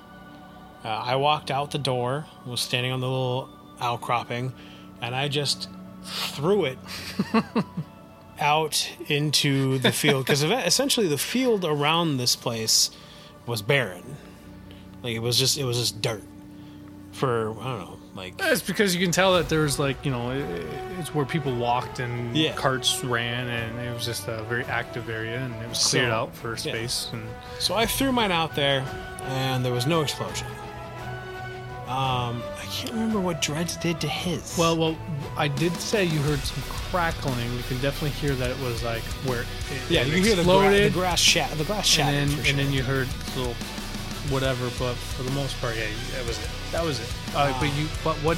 Uh, I walked out the door, was standing on the little outcropping, and I just threw it out into the field because essentially the field around this place was barren. Like it was just it was just dirt for I don't know like It's because you can tell that there's like you know it- it's where people walked and Yeah. carts ran and it was just a very active area and it was cleared So, out for space and so I threw mine out there and there was no explosion. Um, I can't remember what Dreads did to his. Well, well, I did say you heard some crackling. You can definitely hear that it was like where it, yeah, it you can hear the, gra- exploded, the grass shat, the grass and shattered then for and then you heard little whatever. But for the most part, yeah, that was it. That was it. Uh, but you, but what,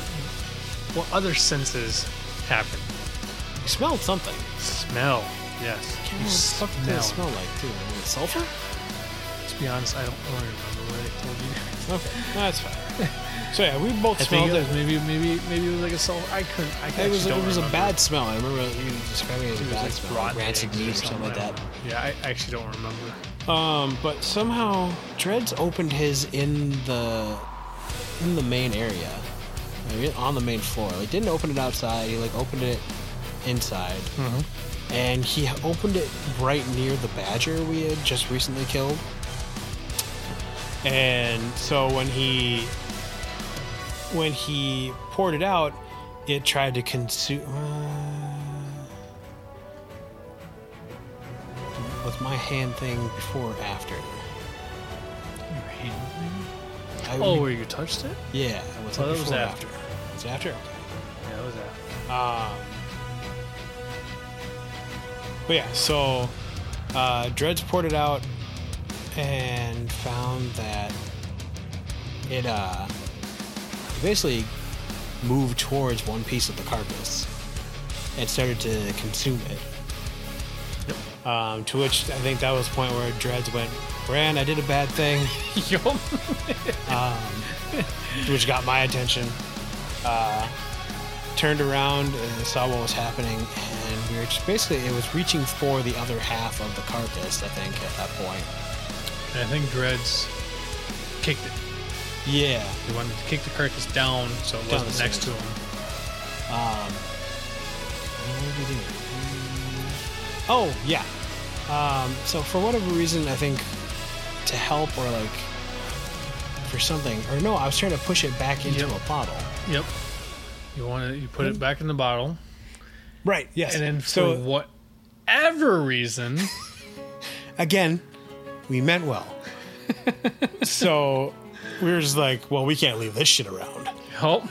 what other senses happened? You smelled something. Smell, yes. Can't You what the did it smell. smell like too? Was it sulfur? To be honest, I don't really remember what I told you. Okay, that's fine. so yeah, we both I smelled it it. maybe, maybe, maybe it was like a sulfur. I couldn't. I It was it was a bad smell. I remember you describing it as a bad like smell, rancid meat or something like that. Yeah, I actually don't remember. Um, but somehow Dreads opened his in the in the main area, like, on the main floor. Like didn't open it outside. He like opened it inside, and he opened it right near the badger we had just recently killed. And so when he when he poured it out, it tried to consume. Was my hand thing before or after? Your hand, maybe? I, Oh, where you touched it? yeah. Was Oh, it that was or after. Was it after? Yeah, that was after. Um, but yeah, so uh, Dreads poured it out and found that it uh, basically moved towards one piece of the carcass and started to consume it. Um, to which I think that was the point where Dreads went, Bran, I did a bad thing. Yup. which got my attention. Uh, turned around and saw what was happening, and we were just basically it was reaching for the other half of the carcass. I think at that point. And I think Dreads kicked it. Yeah. He wanted to kick the carcass down so it Down wasn't next to him. Um, what did we do? Oh yeah. Um, so for whatever reason, I think to help or like for something, or no, I was trying to push it back into Yep. a bottle. Yep. You want to you put it back in the bottle, Right. Yes. and then for so whatever reason, again, we meant well. so we were just like, well, we can't leave this shit around. help.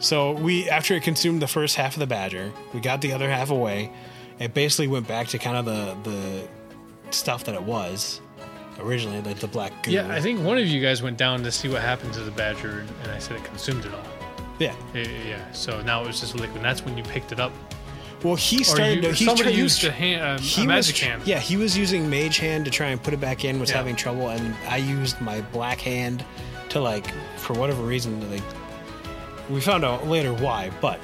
So we, after it consumed the first half of the badger, we got the other half away. It basically went back to kind of the the stuff that it was originally, like the black goo. Yeah, I think one of you guys went down to see what happened to the badger, and I said it consumed it all. Yeah. Yeah, yeah. So now it was just liquid. And that's when you picked it up. Well, he started. you, he somebody tried- used a, hand, uh, he a magic was, hand. Yeah, he was using mage hand to try and put it back in. Was Yeah. having trouble, and I used my black hand to like, for whatever reason, to, like. We found out later why, but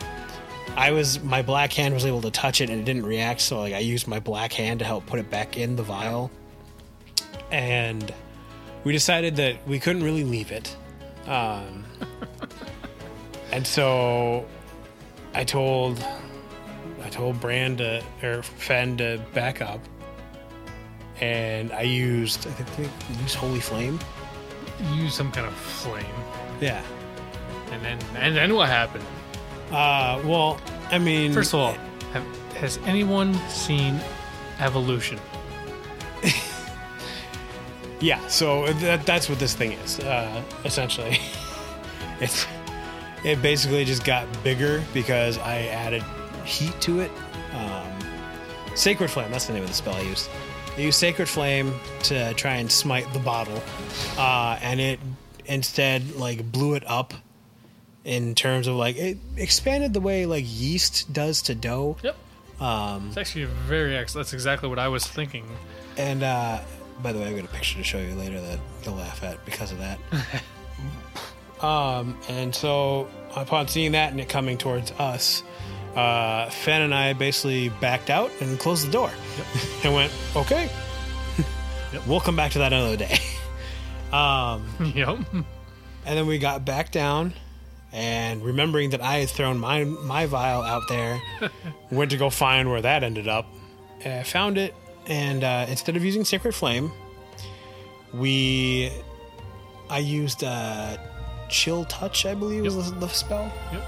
I was my black hand was able to touch it and it didn't react. So like I used my black hand to help put it back in the vial, and we decided that we couldn't really leave it, um, and so I told I told Brand to, or Fen to back up, and I used I think we used Holy Flame. Use some kind of flame. Yeah. And then and then what happened? Uh, well, I mean, First of all, have, has anyone seen Evolution? yeah. So that, that's what this thing is. Uh, essentially, it's it basically just got bigger because I added heat to it. Um, Sacred Flame. That's the name of the spell I used. I used Sacred Flame to try and smite the bottle, uh, and it instead like blew it up in terms of like it expanded the way like yeast does to dough. Yep. Um, It's actually very excellent. That's exactly what I was thinking. And uh, by the way, I've got a picture to show you later that you'll laugh at because of that. um, and so upon seeing that and it coming towards us, uh, Fen and I basically backed out and closed the door and went, okay, Yep. we'll come back to that another day. um, yep. and then we got back down and remembering that I had thrown my my vial out there, went to go find where that ended up. And I found it, and uh, instead of using Sacred Flame, we I used uh, Chill Touch, I believe was the, the spell. Yep.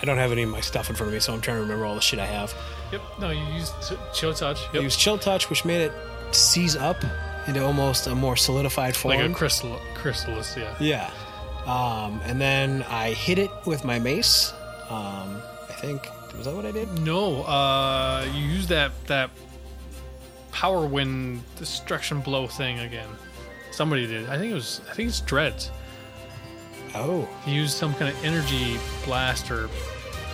I don't have any of my stuff in front of me, so I'm trying to remember all the shit I have. Yep. No, you used t- chill touch. I Yep. used Chill Touch, which made it seize up into almost a more solidified form. Like a crystal, chrysalis, yeah. Yeah. Um, and then I hit it with my mace. Um, I think was that what I did? No, uh, you use that that power wind destruction blow thing again. Somebody did. I think it was. I think it's Dreads. Oh, He used some kind of energy blast or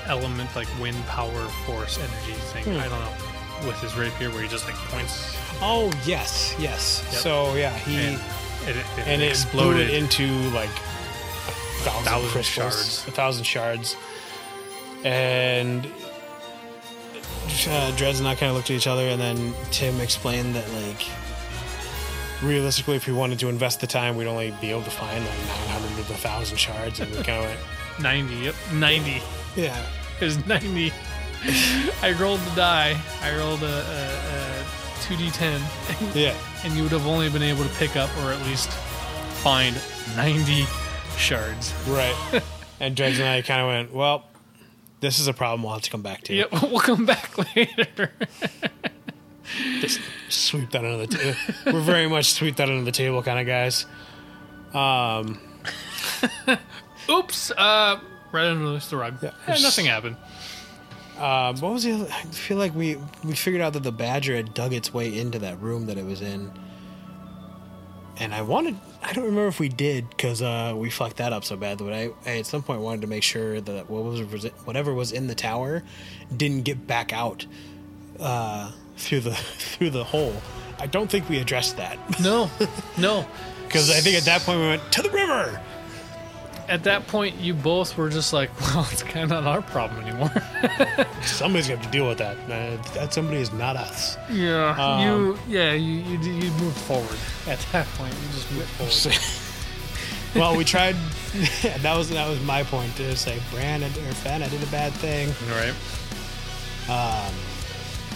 element like wind power force energy thing. Hmm. I don't know. With his rapier, where he just like points oh yes, yes. Yep. So yeah, he and it, it, and exploded. exploded into like thousand, Thousand crystals, shards. a thousand shards, and uh, Dreads and I kind of looked at each other, and then Tim explained that like realistically, if we wanted to invest the time, we'd only be able to find like nine hundred of the thousand shards, and we kind of went, 90. Yep, 90. yeah, It was 90. I rolled the die. I rolled a, a, a 2d10, yeah. and you would have only been able to pick up or at least find 90 shards. Right. and Dreads and I kind of went, well, this is a problem we'll have to come back to. Yep, we'll come back later. Just sweep that under the table. We're very much sweep that under the table kind of guys. Um, Oops. Uh, right under the rug. Yeah. Eh, nothing happened. uh, what was the other? I feel like we, we figured out that the badger had dug its way into that room that it was in. And I wanted, I don't remember if we did because uh, we fucked that up so bad. But I, I at some point wanted to make sure that what was whatever was in the tower didn't get back out uh, through the through the hole. I don't think we addressed that No, no. because I think at that point we went to the river. At that point, you both were just like, well, it's kind of not our problem anymore. Somebody's going to have to deal with that. Uh, that somebody is not us. yeah. Um, you, yeah, you, you, you moved forward. At that point, you just moved forward. well, we tried. that was that was my point to say, Brand or Fen, I did a bad thing. Right.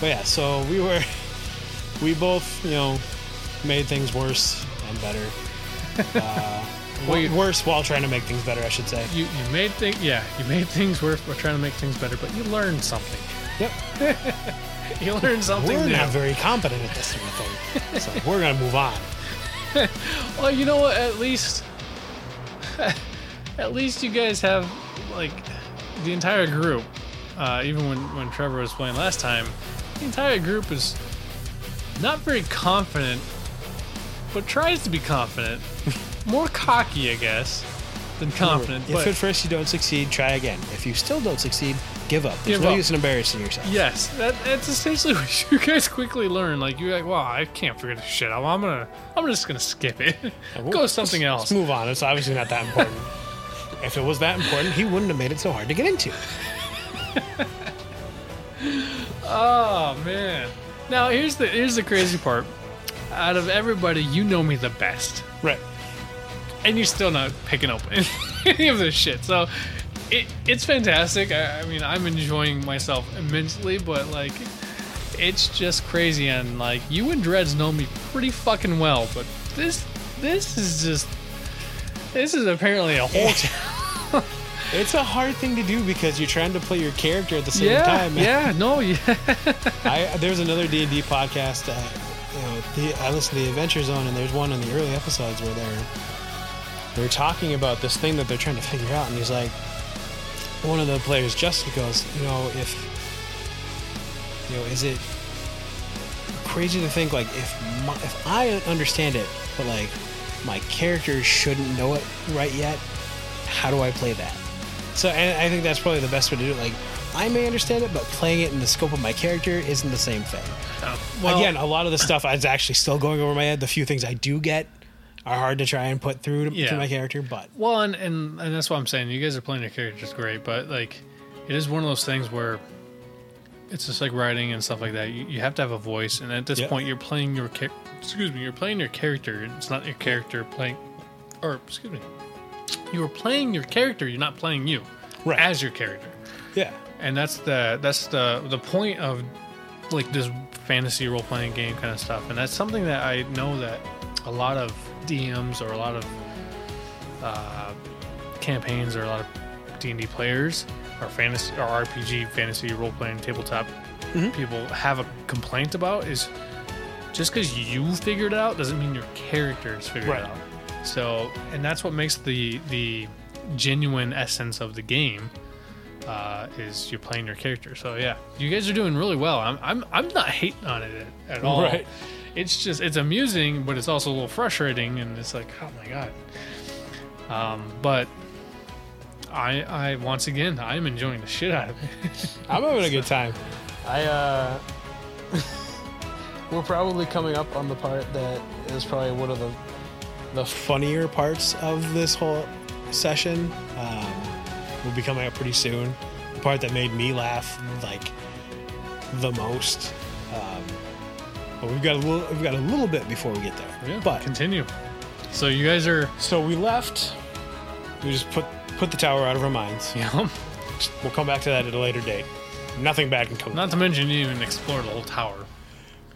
But yeah, so we were, we both, you know, made things worse and better. Uh, Wait. w- worse while trying to make things better, I should say. You, you made things, yeah, you made things worse while trying to make things better, but you learned something. Yep. You learned something We're new. not very competent at this sort of thing, so we're gonna move on. Well, you know what? At least, at least you guys have like the entire group. Uh, even when when Trevor was playing last time, the entire group is not very confident, but tries to be confident. More cocky, I guess, than confident. If at first you don't succeed, try again. If you still don't succeed, give up. There's Give no up. use in embarrassing yourself. yes, that, that's essentially what you guys quickly learn. Like you're like, wow, I can't figure this shit out. I'm gonna, I'm just gonna skip it. Uh, Go with something Let's else. move on. It's obviously not that important. if it was that important, he wouldn't have made it so hard to get into. Oh man. Now here's the here's the crazy part. Out of everybody, you know me the best, Right. And you're still not picking up any of this shit. So it, it's fantastic. I, I mean, I'm enjoying myself immensely, but like, it's just crazy. And like, you and Dreads know me pretty fucking well, but this this is just this is apparently a whole. It's a hard thing to do because you're trying to play your character at the same yeah, time. yeah, no, yeah. I there's another D and D podcast. Uh, you know, the, I listen to the Adventure Zone, and there's one in the early episodes where they're they're talking about this thing that they're trying to figure out, and he's like, one of the players, Justin, goes, you know, if you know, is it crazy to think like if my, if I understand it, but like my character shouldn't know it right yet, how do I play that? So, and I think that's probably the best way to do it. Like, I may understand it, but playing it in the scope of my character isn't the same thing. Oh. Well, Again, a lot of the stuff is actually still going over my head. The few things I do get are hard to try and put through to, Yeah. to my character, but Well, and, and and that's what I'm saying. You guys are playing your characters great, but like, it is one of those things where it's just like writing and stuff like that. You, you have to have a voice, and at this Yep. point, you're playing your char- excuse me, you're playing your character. It's not your character playing, or excuse me, you are playing your character. You're not playing you Right. as your character, yeah, and that's the that's the the point of like this fantasy role playing game kind of stuff. And that's something that I know that a lot of DMs or a lot of uh, campaigns or a lot of D and D players or fantasy or RPG fantasy role playing tabletop Mm-hmm. people have a complaint about is just because you figured it out doesn't mean your characters figured Right. it out. So, and that's what makes the the genuine essence of the game uh, is you're playing your character. So yeah, you guys are doing really well. I'm I'm I'm not hating on it at, at all. Right. It's just it's amusing, but it's also a little frustrating, and it's like oh my god. Um, but I I once again I'm enjoying the shit out of it. I'm having a good time. I uh we're probably coming up on the part that is probably one of the the funnier parts of this whole session. Um, will be coming up pretty soon. The part that made me laugh like the most. Um, but we've got a little we've got a little bit before we get there. Yeah, But continue. So you guys are so we left. We just put put the tower out of our minds. know We'll come back to that at a later date. Nothing bad can come. not to mention you didn't even explore the whole tower.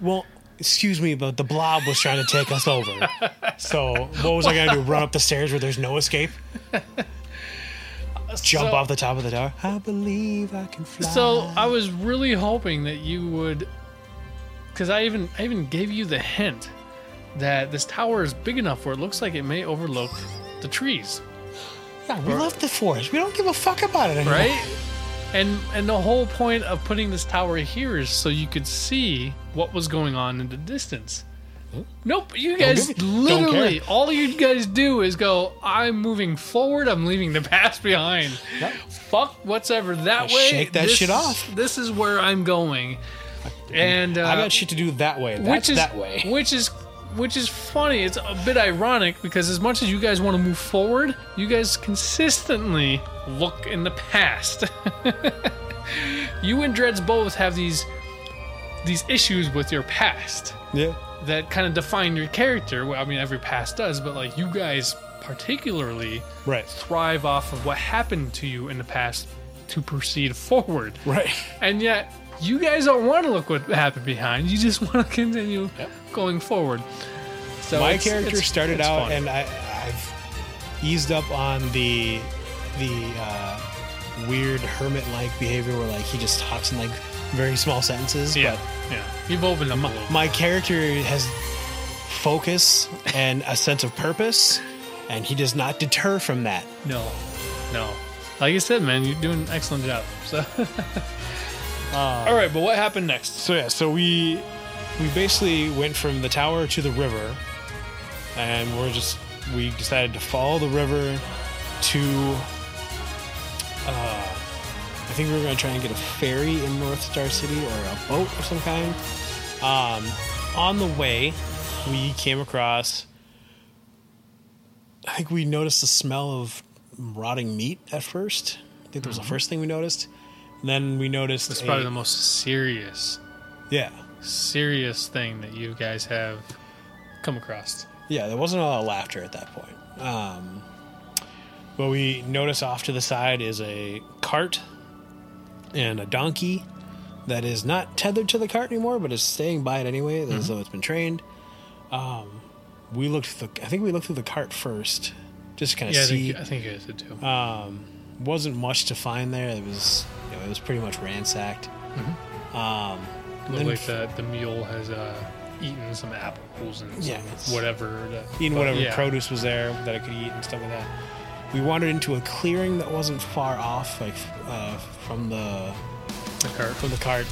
Well, excuse me, but the blob was trying to take us over. So what was I gonna do? Run up the stairs where there's no escape? Jump So- off the top of the tower? I believe I can fly. So I was really hoping that you would, because I even I even gave you the hint that this tower is big enough where it looks like it may overlook the trees, yeah, we left the forest. We don't give a fuck about it anymore. right? And and the whole point of putting this tower here is so you could see what was going on in the distance. Hmm? Nope, you guys literally all you guys do is go. I'm moving forward. I'm leaving the past behind. Yep. Fuck what's ever that way. Shake that This- shit off. This is where I'm going. And uh, I got shit to do that way. That's which is that way. which is which is funny. It's a bit ironic because as much as you guys want to move forward, you guys consistently look in the past. you and Dreads both have these these issues with your past Yeah. that kind of define your character. Well, I mean, every past does, but like you guys particularly Right. thrive off of what happened to you in the past to proceed forward. Right. And yet, you guys don't want to look what happened behind. You just want to continue Yep. going forward. So My it's- character it's- started it's out, fun. and I, I've eased up on the the uh, weird hermit-like behavior where like he just talks in like very small sentences. yeah, yeah, you've opened up a little. My character has focus and a sense of purpose, and he does not deter from that. no, no. Like I said, man, you're doing an excellent job. So, all right, but what happened next? So yeah, so we we basically went from the tower to the river, and we're just we decided to follow the river to. Uh, I think we were going to try and get a ferry in North Star City or a boat of some kind. Um, on the way, we came across. I think we noticed the smell of rotting meat at first. I think that was the first thing we noticed. And then we noticed. It's a- probably the most serious, yeah. serious thing that you guys have come across. Yeah, there wasn't a lot of laughter at that point. Um, what we notice off to the side is a cart and a donkey that is not tethered to the cart anymore, but is staying by it anyway, as though it's been trained. Um, we looked. Through the, I think we looked through the cart first, just to kind of Yeah, I see. think, I think you guys did too. Um, wasn't much to find there. It was, you know, it was pretty much ransacked. Um, Looked then like the, the mule has uh, eaten some apples and Yeah, it's- whatever. that- eating whatever yeah. produce was there that I could eat and stuff like that. We wandered into a clearing that wasn't far off, like uh, from the The cart. from the cart.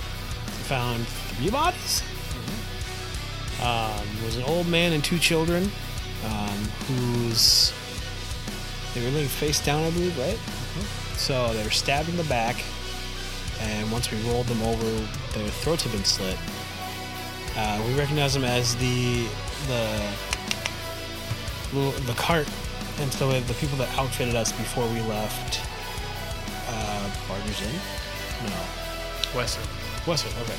Found three bodies. Um, there was an old man and two children, um, whose they were laying face down, I believe, right? So they were stabbed in the back, and once we rolled them over, their throats had been slit. Uh, we recognized them as the the the cart, and so the people that outfitted us before we left. Uh, Barter's Inn? No. Wesson. Westwood, okay.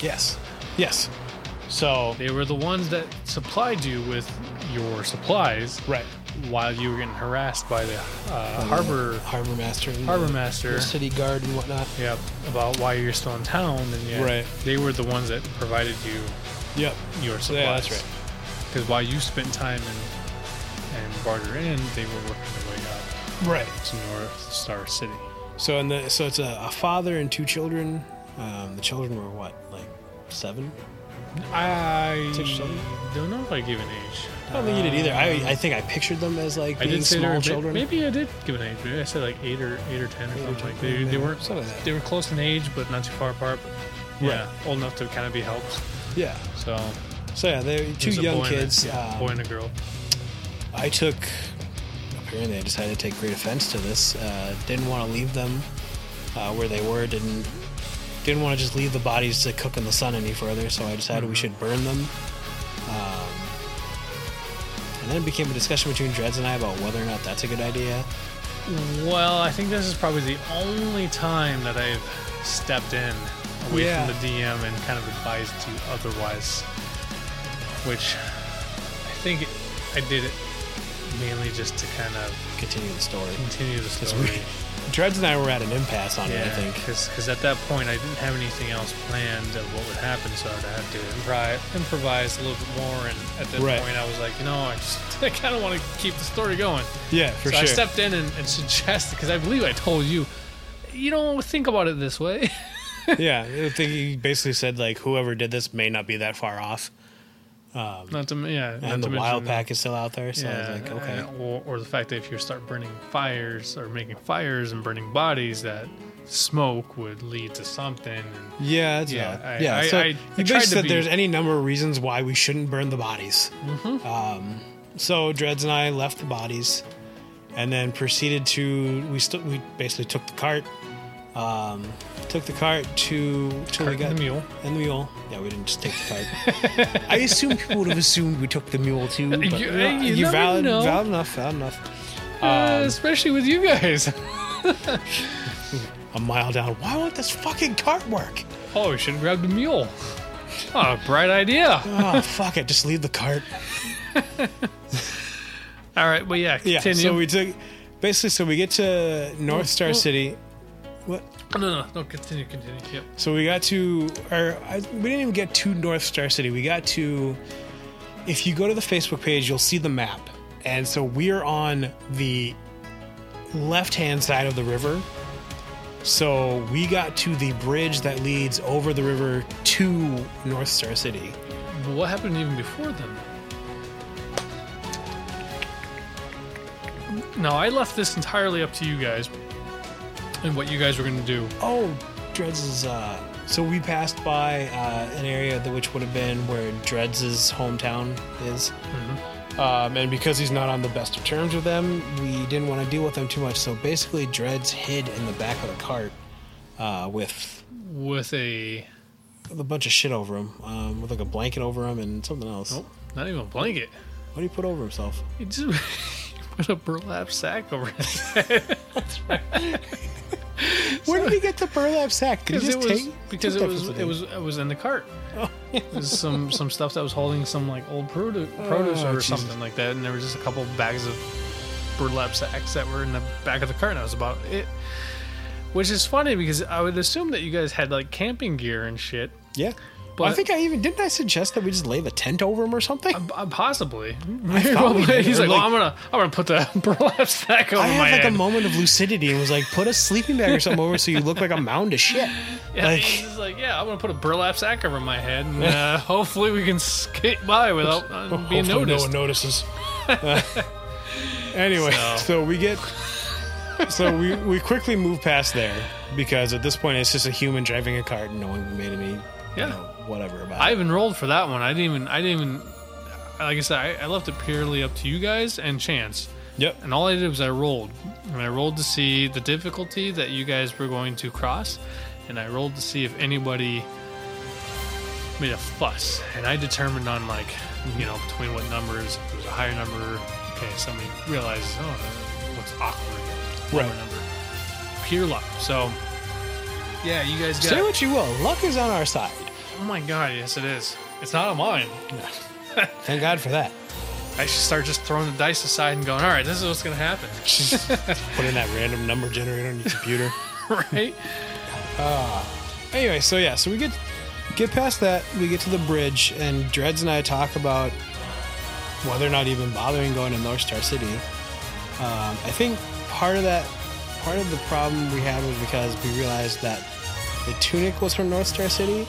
Yes. Yes. So, They were the ones that supplied you with your supplies right. While you were getting harassed by the uh, harbor Harbor Master. Harbor the- master. the city guard and whatnot. Yep, about why you're still in town, and yet Right. they were the ones that provided you Yep. your supplies. Yeah, that's right. Because while you spent time in and Barter Inn, they were working their way up Right. to North Star City. So, in the so it's a, a father and two children. Um, the children were what, like seven. I Six or seven? don't know if I gave an age. I don't think you did either. I, I think I pictured them as like I being did say they small were children. Maybe I did give an age. Maybe I said like eight or eight or ten or something. Like they, they weren't Something like that. they were close in age, but not too far apart. But yeah, old enough to kind of be helped. Yeah. So So yeah, they're two there's a young boy and a- kids. yeah, um, boy and a girl. I took. Apparently, I decided to take great offense to this. Uh, didn't want to leave them uh, where they were. Didn't didn't want to just leave the bodies to cook in the sun any further. So I decided we should burn them. Um, and then it became a discussion between Dreads and I about whether or not that's a good idea. Well, I think this is probably the only time that I've stepped in away Yeah. from the DM and kind of advised you otherwise. Which I think I did it mainly just to kind of Continue the story. continue the story. We- and I were at an impasse on it. I think. because at that point I didn't have anything else planned of what would happen, so I'd have to impri- improvise a little bit more. And at that Right. point, I was like, you know, I just I kind of want to keep the story going. Yeah, for so sure. I stepped in and, and suggested because I believe I told you, you don't think about it this way. yeah, I think he basically said like whoever did this may not be that far off, not to yeah, and the wild mention- pack is still out there. So I was Yeah, like, okay. uh, or, or the fact that if you start burning fires or making fires and burning bodies, that smoke would lead to something. And Yeah, Yeah. I- yeah. I- so I- I tried basically said be- there's any number of reasons why we shouldn't burn the bodies. Mm-hmm. Um, so Dreads and I left the bodies, and then proceeded to we st- we basically took the cart, um, took the cart to till we Cart got and the mule. and the mule. Yeah, we didn't just take the cart. I assume people would have assumed we took the mule too. But You- uh, hey, you you valid, know. valid enough, valid enough. Uh, Um, especially with you guys. A mile down. Why won't this fucking cart work? oh, we should grab the mule. Oh, bright idea. Oh fuck it, just leave the cart. All right, Well, yeah, Yeah. continue. So we took basically. So we get to North Star well- City. What? Oh, no, no, no, continue, continue. Yep. So we got to, or I, we didn't even get to North Star City. We got to. If you go to the Facebook page, you'll see the map, and so we're on the left-hand side of the river. So we got to the bridge that leads over the river to North Star City. But what happened even before then? No, I left this entirely up to you guys and what you guys were going to do. Oh, Dreads is. Uh, so we passed by uh, an area that which would have been where Dreads' hometown is. Um, and because he's not on the best of terms with them, we didn't want to deal with them too much. So basically, Dreads hid in the back of the cart uh, with With a. with a bunch of shit over him, um, with like a blanket over him and something else. Oh, not even a blanket. What do you put over himself? He just put a burlap sack over his head. Where did he get the burlap sack? Did Because it was take? because it was it was it was in the cart. Oh. It was some some stuff that was holding some like old oh, produce, produce Oh, or Jesus. something like that, and there was just a couple bags of burlap sacks that were in the back of the cart. And that was about it. Which is funny because I would assume that you guys had like camping gear and shit. Yeah. But I think I even didn't I suggest that we just lay the tent over him or something? uh, possibly. thought we did, He's or like, "Well, I'm gonna I'm gonna put the burlap sack over him. I my had like head." a moment of lucidity and was like, put a sleeping bag or something over so you look like a mound of shit. Yeah, Like- he's like, yeah, I'm gonna put a burlap sack over my head, and uh, hopefully we can skate by without uh, being Hopefully noticed. No one notices. Uh, anyway, So- so. we get. So we, we quickly move past there because at this point it's just a human driving a cart and no one made any Yeah. you know, whatever about I it. even rolled for that one. I didn't even. I didn't even. Like I said, I, I left it purely up to you guys and chance. Yep. And all I did was I rolled, and I rolled to see the difficulty that you guys were going to cross, and I rolled to see if anybody made a fuss. And I determined on like, you know, between what numbers. If it was a higher number, okay, somebody realizes, oh, that looks awkward. Lower Right. number, pure luck. So, yeah, you guys got. Say what you will, luck is on our side. Oh my god, yes, it is. It's not on mine. Thank God for that. I should start just throwing the dice aside and going, all right, this is what's going to happen. Just put in that random number generator on your computer. right? Anyway, so yeah, so we get get past that, we get to the bridge, and Dreads and I talk about whether or not even bothering going to North Star City. Um, I think part of that, part of the problem we had was because we realized that the tunic was from North Star City,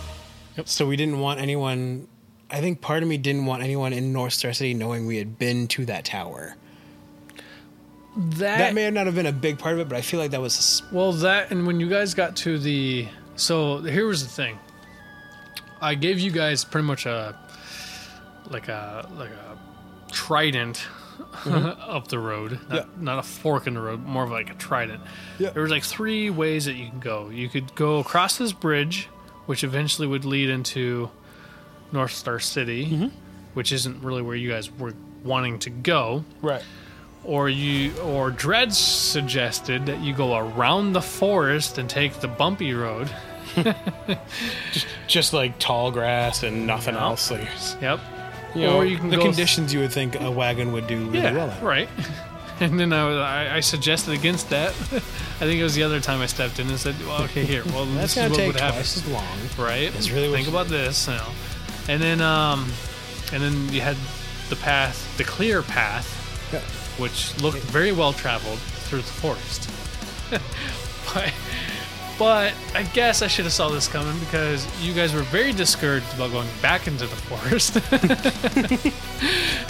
Yep. So we didn't want anyone. I think part of me didn't want anyone in North Star City knowing we had been to that tower. That, That may not have been a big part of it, but I feel like that was. well, that and when you guys got to the so here was the thing. I gave you guys pretty much a like a like a trident mm-hmm. up the road, not, Yeah. not a fork in the road, more of like a trident. Yeah. There was like three ways that you can go. You could go across this bridge, which eventually would lead into North Star City, mm-hmm. which isn't really where you guys were wanting to go. Right. or you or Dred suggested that you go around the forest and take the bumpy road. Just like tall grass and nothing Yeah. else. Like, Yep. you know, or you can the conditions you would think a wagon would do really yeah, well in. right. And then I, I, I suggested against that. I think it was the other time I stepped in and said, "Well, okay, here. Well, this is what would happen, twice as long. right? Really think about this, you know. And then, um, and then you had the path, the clear path, Yeah. which looked very well traveled through the forest. but, but I guess I should have saw this coming because you guys were very discouraged about going back into the forest.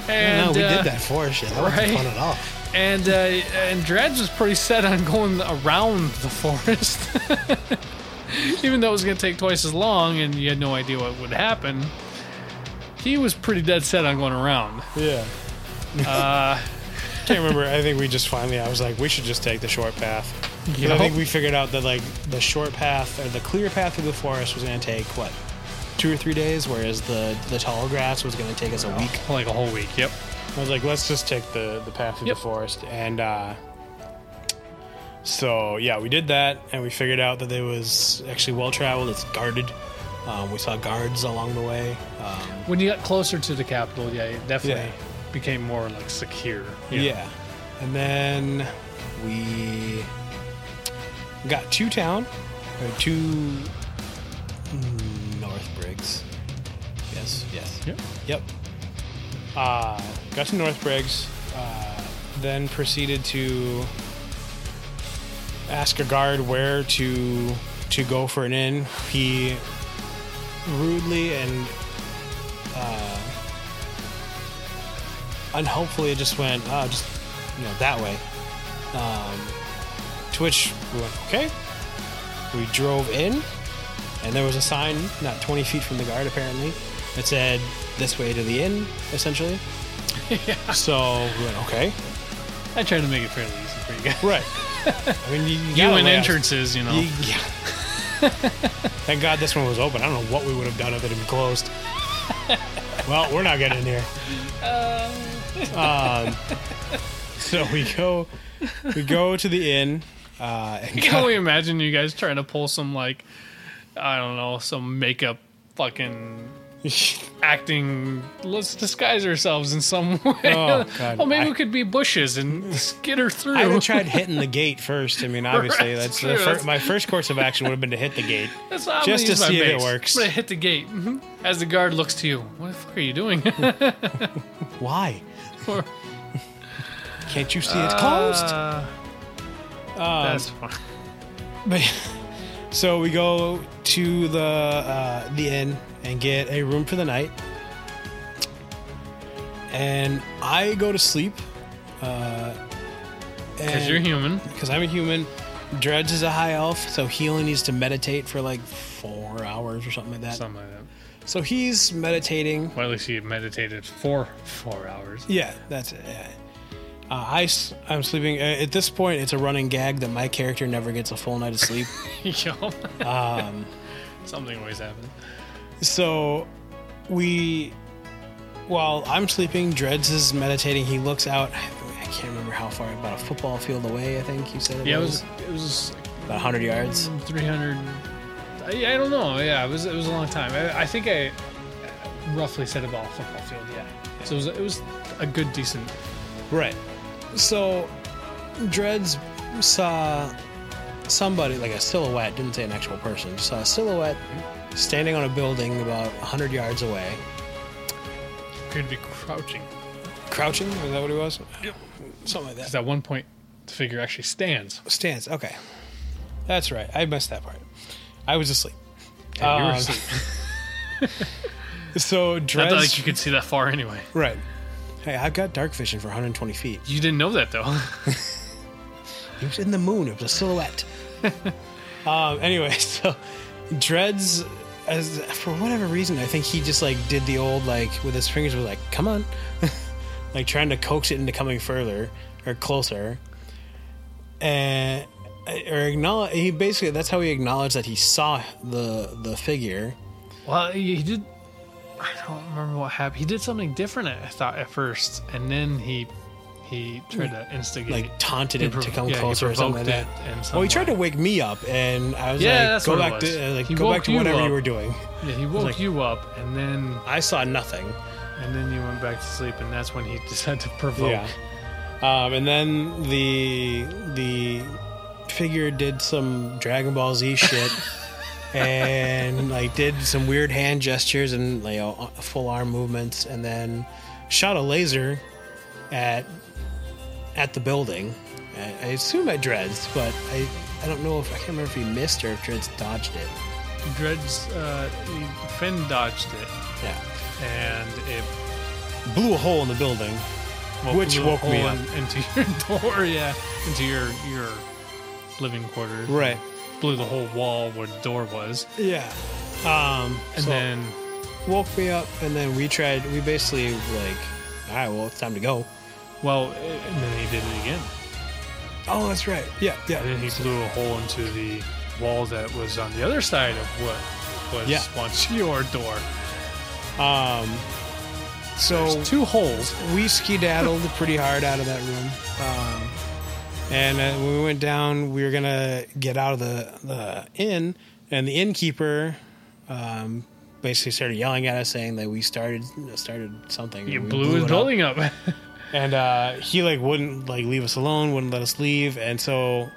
and no, we uh, did that forest shit. That right. wasn't fun at all. And uh, and Dreads was pretty set on going around the forest, even though it was going to take twice as long, and you had no idea what would happen. He was pretty dead set on going around. Yeah. Uh, Can't remember. I think we just finally. I was like, we should just take the short path. you I think we figured out that like the short path or the clear path through the forest was going to take what two or three days, whereas the the tall grass was going to take us a week. like a whole week. Yep. I was like, let's just take the the path through Yep. the forest, and uh, so yeah, we did that, and we figured out that it was actually well traveled. It's guarded. Um, we saw guards along the way. Um, When you got closer to the capital, yeah, it definitely Yeah. became more like secure. Yeah. And then we got to town, or to mm, North Briggs. Yes, yes. Yep. Yep. Uh, got to North Briggs, uh, then proceeded to ask a guard where to to go for an inn. He rudely and uh, unhelpfully just went, oh, just you know that way. Um, to which we went, okay. We drove in, and there was a sign not 20 feet from the guard apparently that said this way to the inn, essentially. yeah. So we went, okay. I tried to make it fairly easy for you guys. Right. I mean, you, you You and entrances, you know. You- yeah. Thank God this one was open. I don't know what we would have done if it had been closed. well, we're not getting in here. Um, so we go, we go to the inn, uh, and can only imagine you guys trying to pull some like, I don't know, some makeup fucking acting. Let's disguise ourselves in some way. Oh, God. oh, maybe I- we could be bushes and skitter through. I haven't tried hitting the gate first. I mean, obviously, that's the fir- my first course of action would have been to hit the gate. That's how just to see if it works. I'm hit the gate Mhm. as the guard looks to you. What the fuck are you doing? Why? Or- Can't you see it's closed? Uh, Um, that's fine. But so we go to the uh, the inn and get a room for the night, and I go to sleep. Because Because you're human. Because I'm a human. Dreads is a high elf, so he only needs to meditate for like four hours or something like that. Something like that. So he's meditating. Well, at least he meditated for four hours. Yeah, that's it. Yeah. Uh, I, am sleeping. Uh, at this point, it's a running gag that my character never gets a full night of sleep. Um, Something always happens. So we, while I'm sleeping, Dreads is meditating. He looks out. I can't remember how far. About a football field away, I think you said it Yeah, it was. was. It was about 100 yards. 300. I, I don't know. Yeah, it was. It was a long time. I, I think I roughly said about a football field. Yeah. So it was. It was a good, decent. Right. So Dreads saw somebody like a silhouette. Didn't say an actual person. Just saw a silhouette mm-hmm. Standing on a building about 100 yards away, Could be crouching. crouching. Is that what he was? Yep. Something like that. Because at one point, the figure actually stands. Stands, Okay. That's right. I missed that part. I was asleep. Yeah, you were Um, asleep. so Not Dred's that like you could see that far anyway. right. Hey, I've got dark vision for 120 feet. You didn't know that though. It was in the moon. It was a silhouette. um. Anyway, so Dreads, as for whatever reason, I think he just like did the old like with his fingers was like, "Come on," like trying to coax it into coming further or closer, and uh, or acknowledge. He basically that's how he acknowledged that he saw the the figure. well, he did. I don't remember what happened. He did something different. I thought at first, and then he he tried to instigate. Like taunted He it to come yeah, closer or something like that. it in some Well, he tried to wake me up, and I was Yeah, like, "Go back to uh, like He go back to whatever up. you were doing." Yeah, he woke like- you up, and then I saw nothing. and then you went back to sleep, and that's when he decided to provoke. Yeah. Um, and then the the figure did some Dragon Ball Z shit, and like did some weird hand gestures and like you know, full arm movements, and then shot a laser at at the building. I, I assume at Dreads, but I I don't know if I can't remember if he missed or if Dreads dodged it. Dreads, uh, Fen dodged it, Yeah, and it blew a hole in the building. woke, Which woke me up. in- into your door. Yeah, into your your living quarters. Right. Blew the whole wall where the door was, Yeah. Um, and so- then woke me up, and then we tried. We basically like, all right, well, it's time to go. Well, and then he did it again. Oh, that's right. Yeah, yeah. And then he blew a hole into the wall that was on the other side of what was Yeah. once your door. Um, so There's two holes. we skedaddled pretty hard out of that room. Um, and uh, when we went down, we were gonna get out of the the inn, and the innkeeper um, basically started yelling at us, saying that we started started something. You We blew his it up. building up. and uh, he like wouldn't like leave us alone, wouldn't let us leave, and so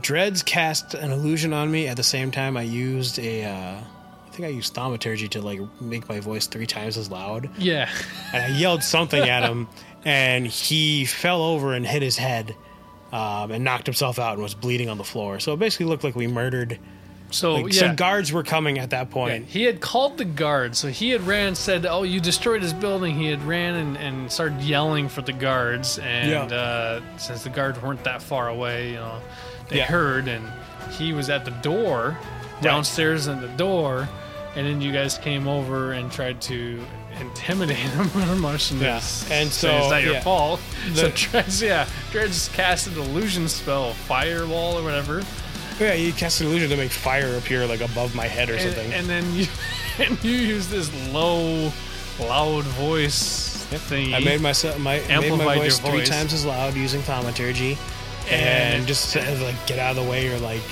Dreads cast an illusion on me. At the same time, I used a, uh, I think I used thaumaturgy to like make my voice three times as loud, yeah. and I yelled something at him, and he fell over and hit his head. Um, and knocked himself out and was bleeding on the floor. So it basically looked like we murdered. So Like yeah. some guards were coming at that Yeah, point. He had called the guards, so he had ran, said, "Oh, you destroyed his building." He had ran and, and started yelling for the guards, and Yeah. uh, since the guards weren't that far away, you know, they Yeah. heard, and he was at the door, downstairs in the door, and then you guys came over and tried to intimidate him much, Yeah. And so it's so, not your yeah. fault. so The- Dreads, yeah, Dreads cast an illusion spell, firewall or whatever. Oh, yeah, he cast an illusion to make fire appear like above my head or and, something. and then you and you use this low, loud voice thing. I made myself my made my voice three voice. times as loud using thaumaturgy, and, And- just said like get out of the way or like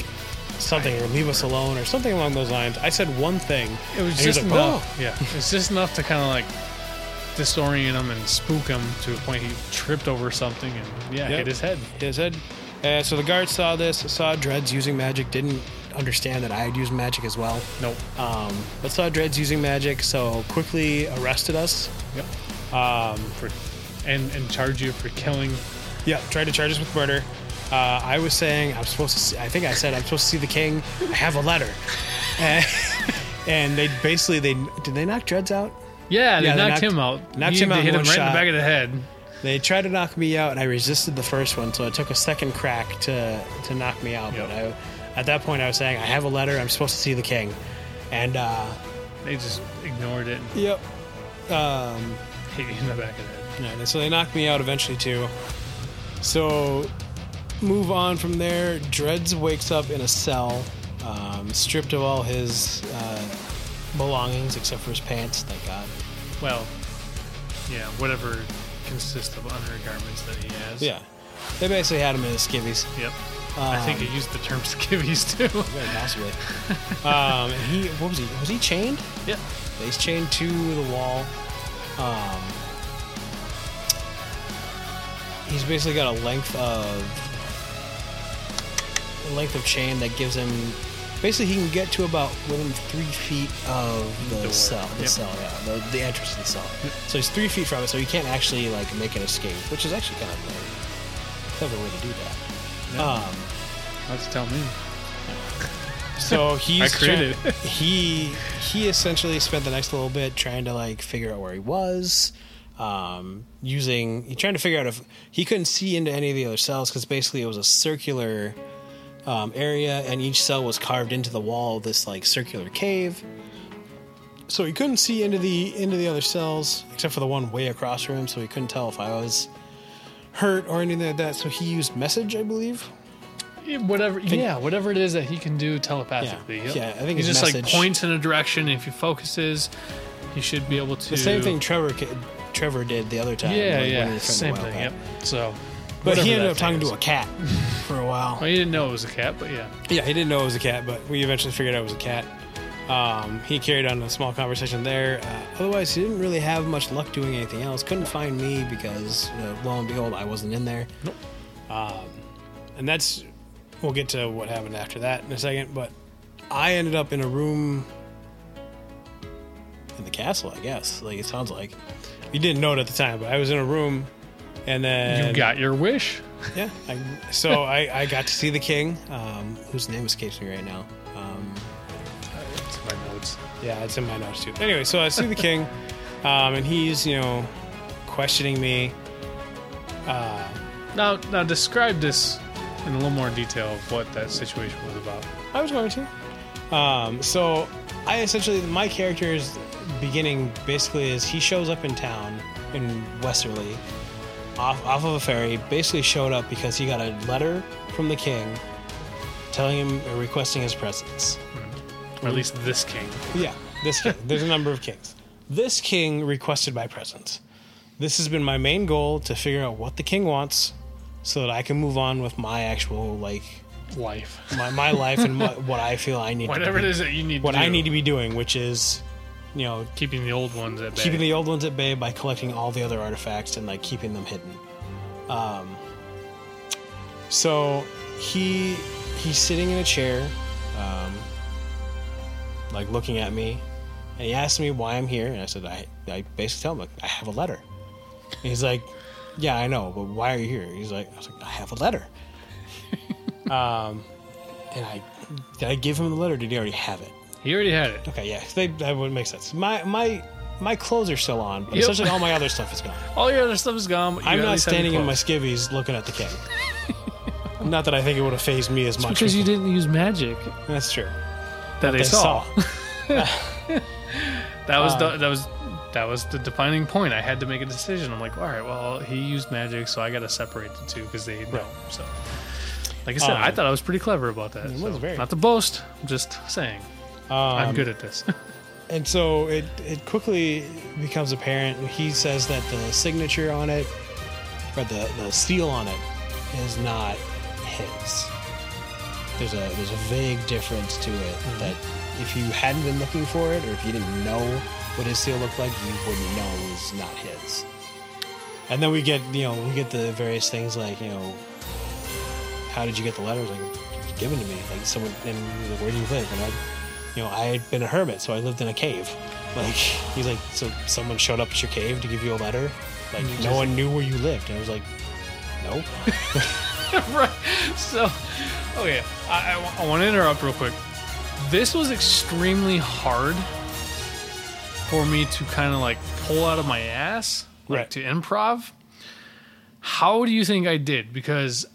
something or leave us alone or something along those lines. I said one thing. it was just like, "Oh." enough. Yeah, it's just enough to kind of like disorient him and spook him to a point he tripped over something and yeah, Yep. hit his head. Hit his head. Uh, so the guards saw this, saw Dreads using magic, didn't understand that I had used magic as well. Nope. Um, but saw Dreads using magic, so quickly arrested us. Yep. Um, For, and and charge you for killing. Yeah, tried to charge us with murder. Uh, I was saying I'm supposed to. See, I think I said I'm supposed to see the king. I have a letter, and, and they basically they did they knock Dreads out? Yeah, they Yeah, they knocked, knocked- him out. knocked He- him out They hit him right in the back of the head. They tried to knock me out, and I resisted the first one, so it took a second crack to to knock me out. Yep. But I, at that point, I was saying I have a letter. I'm supposed to see the king, and uh, They just ignored it yep. Um, hit you in the back of the head. Yeah, so they knocked me out eventually too. So move on from there. Dreads wakes up in a cell, um, stripped of all his uh, belongings except for his pants. Thank God. Well, yeah, whatever consists of undergarments that he has. Yeah, they basically had him in his skivvies. Yep. I think Um, he used the term skivvies too. Very possibly. um, he what was he? Was he chained? yeah. He's chained to the wall. Um, he's basically got a length of a length of chain that gives him. Basically, he can get to about within three feet of the Door. cell. The Yep. cell, yeah, the, the entrance to the cell. So he's three feet from it, so he can't actually like make an escape, which is actually kind of a clever way to do that. Yeah. Um, Let's tell me. So he's I created he he essentially spent the next little bit trying to like figure out where he was, um, using he trying to figure out if he couldn't see into any of the other cells because basically it was a circular um, area and each cell was carved into the wall of this like circular cave. So he couldn't see into the into the other cells except for the one way across from him, so he couldn't tell if I was hurt or anything like that. So he used message, I believe. Yeah, whatever. yeah, whatever it is that he can do telepathically. Yeah, yeah, I think he just like points in a direction. If he focuses, he should be able to. The same thing Trevor Trevor did the other time. Yeah, yeah, was from the same thing. Yep. So, But he ended up talking to a cat for a while. Well, he didn't know it was a cat, but yeah. Yeah, he didn't know it was a cat, but we eventually figured out it was a cat. Um, he carried on a small conversation there. Uh, otherwise, he didn't really have much luck doing anything else. Couldn't find me because, uh, lo and behold, I wasn't in there. Nope. Um, and that's we'll get to what happened after that in a second. But I ended up in a room in the castle, I guess. Like it sounds like you didn't know it at the time, but I was in a room, and then You got your wish. yeah. I, so I, I got to see the king, um, whose name escapes me right now. Um, That's my notes. yeah, it's in my notes too. Anyway, so I see the king, um, and he's you know questioning me. Uh, Now, now describe this in a little more detail of what that situation was about. I was going to. Um, so I essentially my character's beginning basically is he shows up in town in Westerly, off off of a ferry. Basically showed up because he got a letter from the king telling him uh, requesting his presence. Or at least this king. Yeah, this king. There's a number of kings. This king requested my presence. This has been my main goal to figure out what the king wants, so that I can move on with my actual like Life. my, my life and what, what I feel I need. Whatever it is that you need what to do. I need to be doing, which is, you know, Keeping the old ones at bay. keeping the old ones at bay by collecting all the other artifacts and like keeping them hidden. Um, so he he's sitting in a chair, um, like looking at me, and he asked me why I'm here, and I said I I basically tell him like I have a letter. And he's like, Yeah, I know, but why are you here? He's like, I was like, I have a letter. um, and I did I give him the letter? Or did he already have it? He already had it. Okay, yeah, they, that would make sense. My my my clothes are still on, but Yep. essentially all my other stuff is gone. All your other stuff is gone. but you I'm at not least have your standing in my clothes. skivvies looking at the king. not that I think it would have fazed me as much. because you didn't use magic That's true. that they, saw. That was the that was that was the defining point. I had to make a decision. I'm like, all right, well, he used magic, so I got to separate the two because they know. So, like I said, I Um, thought I was pretty clever about that. it was so, very- Not to boast, I'm just saying Um, I'm good at this. And so it it quickly becomes apparent. He says that the signature on it, or the the seal on it, is not his. There's a there's a vague difference to it that if you hadn't been looking for it, or if you didn't know what his seal looked like, you wouldn't know it was not his. And then we get you know we get the various things like you know how did you get the letters like it was given to me like someone and like, where do you live and I you know, I had been a hermit, so I lived in a cave. Like, he's like, so someone showed up at your cave to give you a letter? Like, mm-hmm. no just- one knew where you lived. And I was like, no. right. So, okay, I, I, want to interrupt real quick. This was extremely hard for me to kind of like pull out of my ass, like Right. to improv. How do you think I did? Because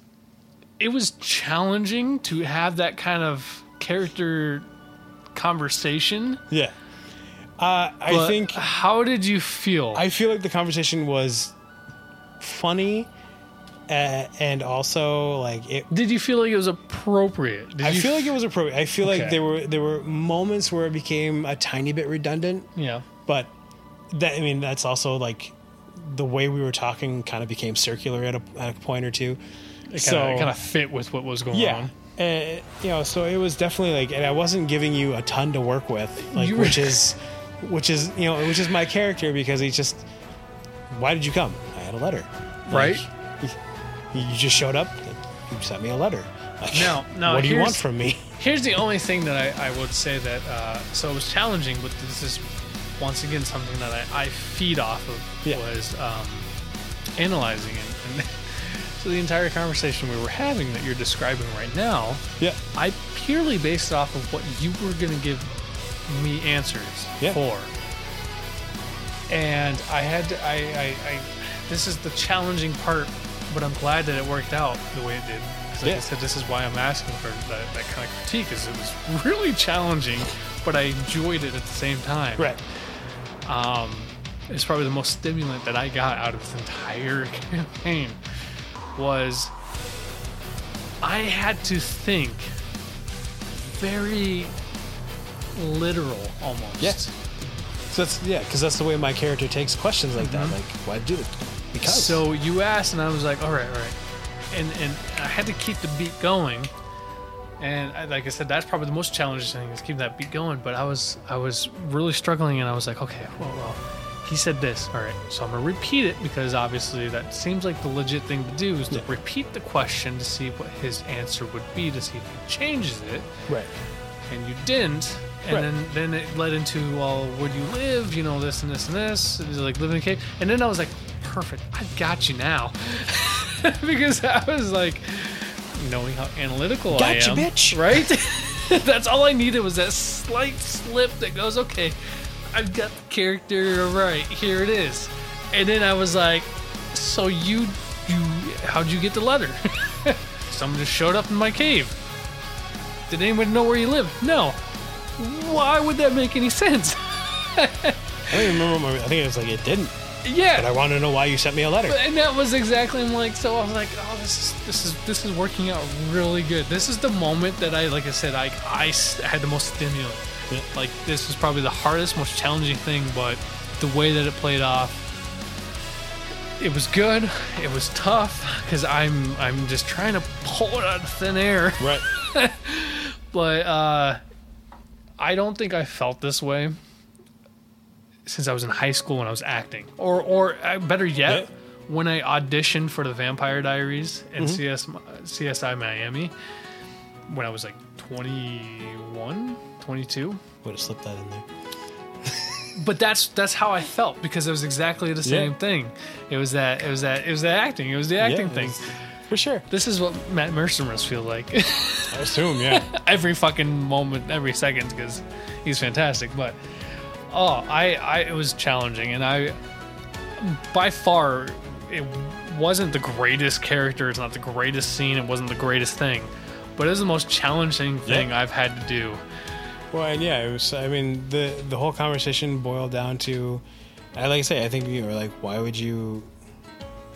it was challenging to have that kind of character conversation. Yeah. Uh, I but think, How did you feel? I feel like the conversation was funny uh, and also, like, it. did you feel like it was appropriate? Did I you feel like it was appropriate. I feel like Okay. there were there were moments where it became a tiny bit redundant, yeah. but that I mean that's also like the way we were talking kind of became circular at a, at a point or two. It so kind of kind of fit with what was going yeah on. Uh, you know so it was definitely like and i wasn't giving you a ton to work with like were- which is which is you know which is my character because he just why did you come i had a letter Right. Like, you just showed up you sent me a letter like, Now- now what do you want from me Here's the only thing that I, I would say that uh, so it was challenging, but this is once again something that I, I feed off of Yeah. was um, analyzing and, and so the entire conversation we were having that you're describing right now, yeah I purely based off of what you were going to give me answers Yeah. for. And I had to, I, I, I, this is the challenging part, but I'm glad that it worked out the way it did. Like I said, this is why I'm asking for that, that kind of critique, is it was really challenging, but I enjoyed it at the same time. Right. Um, it's probably the most stimulant that I got out of this entire campaign was I had to think very literal almost. Yeah. So that's yeah, because that's the way my character takes questions like that. Mm-hmm. Like, why do it? Because. So you asked, and I was like, all right, all right. And, and I had to keep the beat going. And I, like I said, that's probably the most challenging thing is keeping that beat going. But I was I was really struggling, and I was like, okay, well, well, he said this. All right, so I'm gonna repeat it because obviously that seems like the legit thing to do is to Yeah. repeat the question to see what his answer would be to see if he changes it. right. and you didn't. And Right. then, then it led into, well, where do you live? You know, this and this and this. And like, live in a cave. And then I was like, perfect. I've got you now. because I was like, knowing how analytical I Gotcha, am. bitch. Right? That's all I needed was that slight slip that goes, okay, I've got the character right. Here it is. And then I was like, so you, you, how'd you get the letter? Someone just showed up in my cave. Did anyone know where you live? No. Why would that make any sense? I don't even remember. My, I think it was like it didn't. yeah. But I want to know why you sent me a letter. and that was exactly I'm like so I was like oh this is this is this is working out really good. This is the moment that I like I said I I had the most stimulant. Like this was probably the hardest, most challenging thing, but the way that it played off it was good. It was tough because I'm I'm just trying to pull it out of thin air. Right. but uh, I don't think I felt this way since I was in high school when I was acting, or or uh, better yet, Yeah. when I auditioned for the Vampire Diaries in Mm-hmm. CS CSI Miami when I was like 21, 22. Would have slipped that in there. But that's that's how I felt because it was exactly the same Yeah. thing. It was that it was that it was the acting. It was the acting Yeah, thing. For sure. This is what Matt Mercer must feel like. I assume, yeah. every fucking moment, every second, because he's fantastic. But oh, I, I, it was challenging, and I, by far, it wasn't the greatest character. It's not the greatest scene. It wasn't the greatest thing, but it was the most challenging thing Yeah. I've had to do. Well, and yeah, it was. I mean, the the whole conversation boiled down to, I like I say, I think you were like, why would you,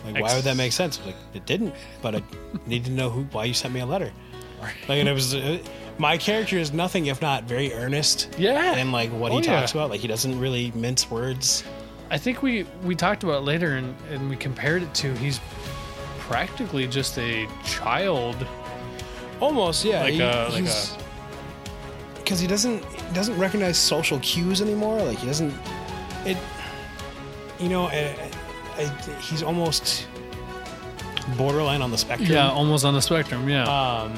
like, why would that make sense? Like, it didn't, but I need to know who, why you sent me a letter. Like, and it was, uh, my character is nothing if not very earnest. Yeah. And like what Oh, he yeah. talks about, like he doesn't really mince words. I think we we talked about it later, and and we compared it to he's practically just a child. Almost, yeah. Like a- like because he doesn't he doesn't recognize social cues anymore. Like he doesn't it. You know, I, I, he's almost borderline on the spectrum. Yeah, almost on the spectrum. Yeah, Um.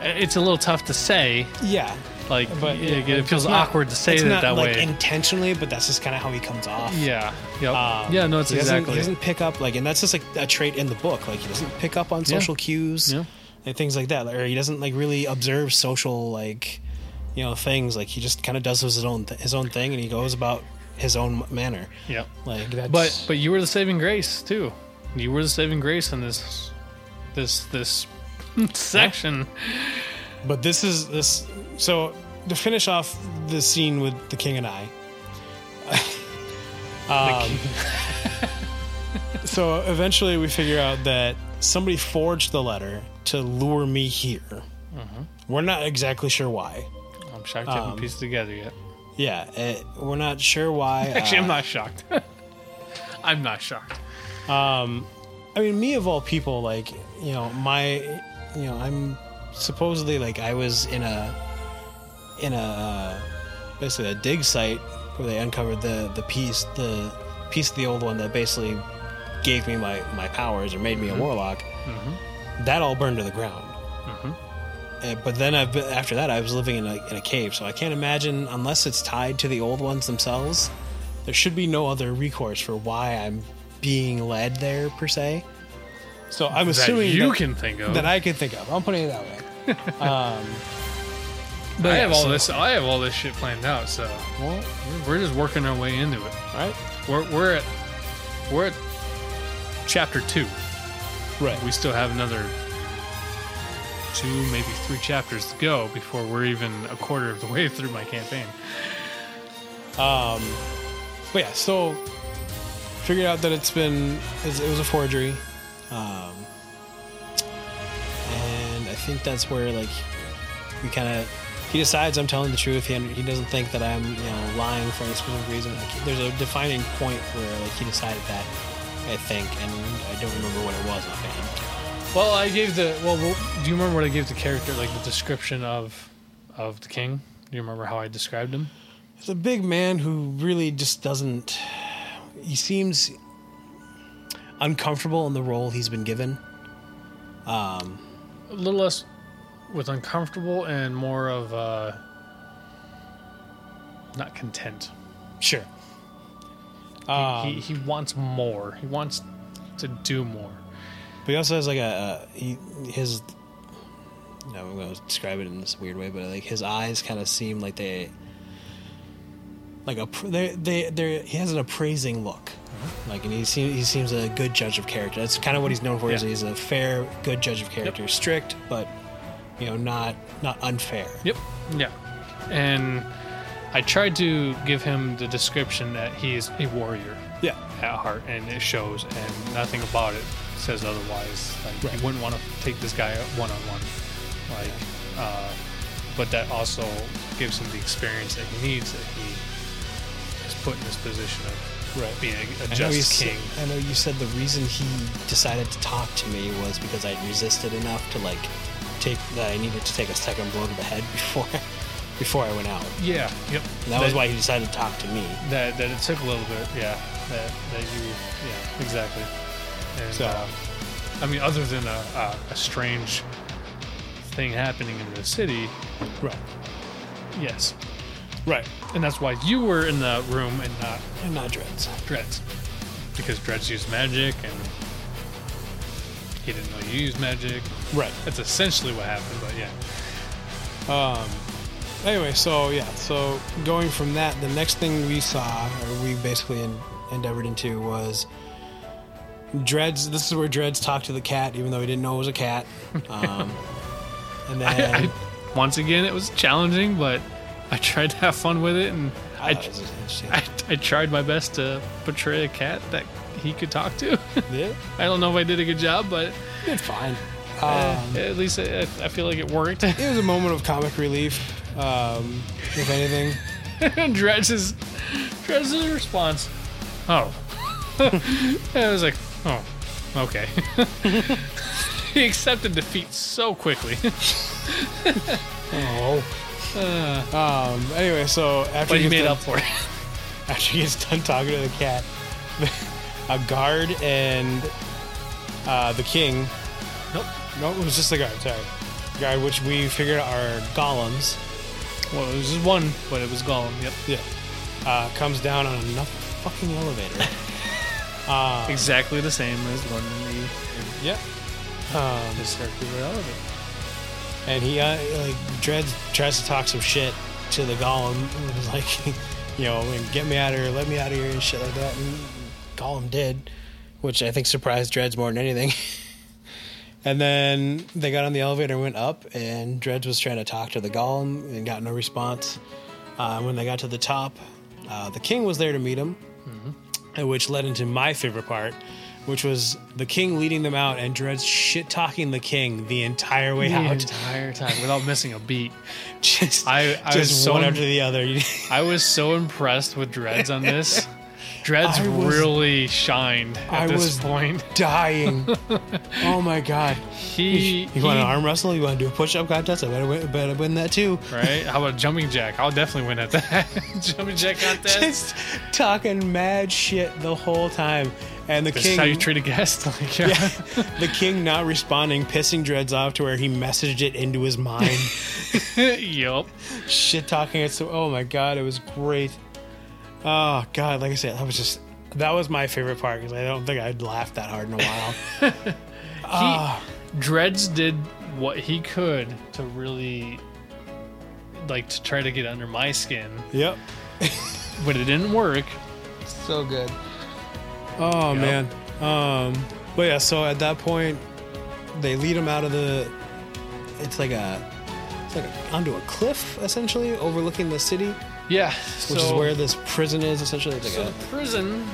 it's a little tough to say. Yeah. Like, But yeah, yeah, it feels not- awkward to say it's it not that like way. intentionally, but that's just kind of how he comes off. yeah. Yep. Um, yeah. No, it's he doesn't, exactly. He doesn't pick up like, and that's just like a trait in the book. Like he doesn't pick up on Yeah. social cues Yeah. and things like that, or he doesn't like really observe social like, you know, things. Like he just kind of does his own th- his own thing, and he goes about his own manner. Yeah. Like that's But but you were the saving grace too. You were the saving grace in this this this section. But this is this. So to finish off the scene with the king and I. um, so eventually we figure out that somebody forged the letter to lure me here. Mm-hmm. We're not exactly sure why. I'm shocked you haven't Um, pieced it together yet. Yeah, uh, we're not sure why. Actually, uh, I'm not shocked. I'm not shocked. Um, I mean, me of all people, like you know, my, you know, I'm supposedly like I was in a, in a, uh, basically a dig site where they uncovered the the piece, the piece of the old one that basically gave me my my powers or made me a warlock. That all burned to the ground. Uh, but then I've been, after that I was living in a in a cave, so I can't imagine unless it's tied to the old ones themselves. There should be no other recourse for why I'm being led there per se. So I'm That assuming you that, can think of. that I can think of. I'm putting it that way. um, But I yeah, have all so- this. I have all this shit planned out. So Well, we're- we're just working our way into it. all right. We're we're at we're at chapter two. Right. We still have another two, maybe three chapters to go before we're even a quarter of the way through my campaign. Um, but yeah, so figured out that it's been it was a forgery, um, and I think that's where like we kind of he decides I'm telling the truth. He he doesn't think that I'm you know lying for any specific reason. Like there's a defining point where like he decided that I think, and I don't remember what it was offhand. Well, I gave the well. well, Do you remember what I gave the character, like the description of of the king? Do you remember how I described him? It's a big man who really just doesn't. He seems uncomfortable in the role he's been given. Um, A little less with uncomfortable and more of uh, not content. sure. Um, he, he wants more. He wants to do more. but he also has like a, a he his. No, I'm going to describe it in this weird way, but like his eyes kind of seem like they, like a they they they he has an appraising look, uh-huh. like and he seems he seems a good judge of character. That's kind of what he's known for. Is he's a fair, good judge of character, strict, but you know not not unfair. Yep. Yeah. And I tried to give him the description that he is a warrior Yeah, at heart, and it shows, and nothing about it says otherwise. Like Right. you wouldn't want to take this guy one on one, like. Uh, but that also gives him the experience that he needs that he is put in this position of right. being a, you just said, king. I know you said the reason he decided to talk to me was because I resisted enough to like take that I needed to take a second blow to the head before before I went out. Yeah. Yep. And that was why he decided to talk to me. that that it took a little bit, yeah. That that you, yeah, exactly. And So- uh, I mean, other than a, a, a strange thing happening in the city, Right. yes, Right. and that's why you were in the room and not And not dreads. Dreads, because Dreads used magic and he didn't know you used magic. Right. That's essentially what happened, but yeah. Um anyway, so yeah, so going from that, the next thing we saw or we basically en- endeavored into was Dreads. This is where Dreads talked to the cat, even though he didn't know it was a cat. Um, and then I, I, once again, it was challenging, but I tried to have fun with it, and I I, thought it was interesting. I, I tried my best to portray a cat that he could talk to. yeah, I don't know if I did a good job, but it's fine. uh, Um, at least I, I feel like it worked. it was a moment of comic relief, um, if anything. Dreads', Dreads' response, oh. I was like, oh, okay. He accepted defeat so quickly. Oh. Uh, Um. Anyway, so after but he made done- up for it. after he gets done talking to the cat, a guard and uh, the king. Nope. No, it was just the guard. Sorry, guard, which we figured are golems. Well, it was just one, but it was golem. Yep. Yeah, uh, comes down on another fucking elevator. uh, Exactly the same as one in the, yeah. Um, the circular elevator. and he uh, like Dreads tries to talk some shit to the golem. And was like, you know, get me out of here, let me out of here, and shit like that. And golem did, which I think surprised Dreads more than anything. and then they got on the elevator and went up, and Dreads was trying to talk to the golem and got no response. Uh, when they got to the top, uh, the king was there to meet him, and which led into my favorite part. Which was the king leading them out and Dreads shit talking the king the entire way out. The out. entire time without missing a beat. just I- I just was so one after the other. I was so impressed with Dreads on this. Dreads was- really shined at I this was point. dying. oh my god! He, You want he- an arm wrestle? You want to do a push-up contest? I better win, better win that too. right? How about a jumping jack? I'll definitely win at that jumping jack contest. Just talking mad shit the whole time, and the This king, is how you treat a guest. Like, yeah. the king not responding, pissing Dreads off to where he messaged it into his mind. yup. shit talking it so oh my god it was great oh god like i said that was just that was my favorite part because i don't think i'd laughed that hard in a while Ah, Dreads did what he could to really like to try to get under my skin, Yep. but it didn't work. So good. Oh Yep. man. Um but yeah, so at that point they lead him out of the it's like a it's like a, onto a cliff essentially overlooking the city, Yeah, which is where this prison is essentially. Like So a, the prison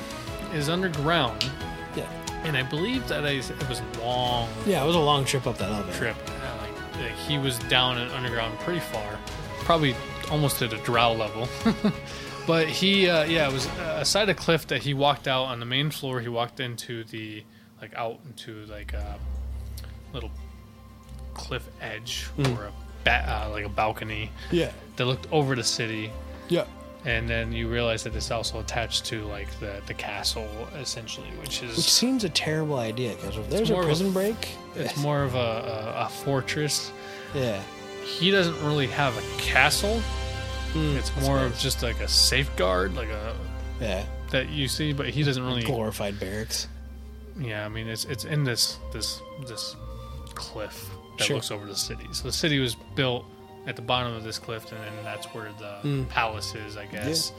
is underground, yeah. and I believe that I, it was long Yeah, it was a long trip up that elevator. trip. Uh, Like, like he was down and underground pretty far, probably almost at a drow level. but he, uh, yeah, it was uh, aside a cliff that he walked out on the main floor. He walked into the like out into like a little cliff edge or a ba- uh, like a balcony Yeah. that looked over the city. Yeah. And then you realize that it's also attached to like the, the castle, essentially, which is Which seems a terrible idea because if there's a of a- prison break, it's more of a, a, a fortress. yeah. He doesn't really have a castle. Mm, It's more of just like a safeguard, like a yeah, that you see, but he doesn't really. glorified barracks. Yeah, I mean it's it's in this this this cliff that Sure. looks over the city. So the city was built at the bottom of this cliff, and then that's where the Mm. palace is, I guess.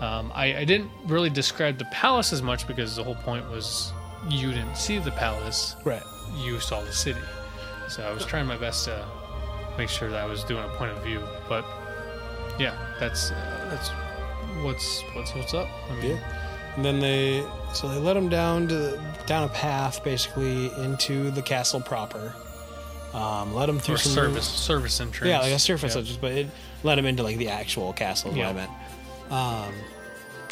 Um, I, I didn't really describe the palace as much because the whole point was you didn't see the palace, Right. you saw the city. So I was trying my best to make sure that I was doing a point of view. But yeah, that's uh, that's what's what's what's up. I mean, Yeah. And then they so they let him down to down a path basically into the castle proper. Um, let him through or some service service entrance. Yeah, like a surface, Yeah, entrance, but it let him into like the actual castle. Is Yeah. what I meant. Um,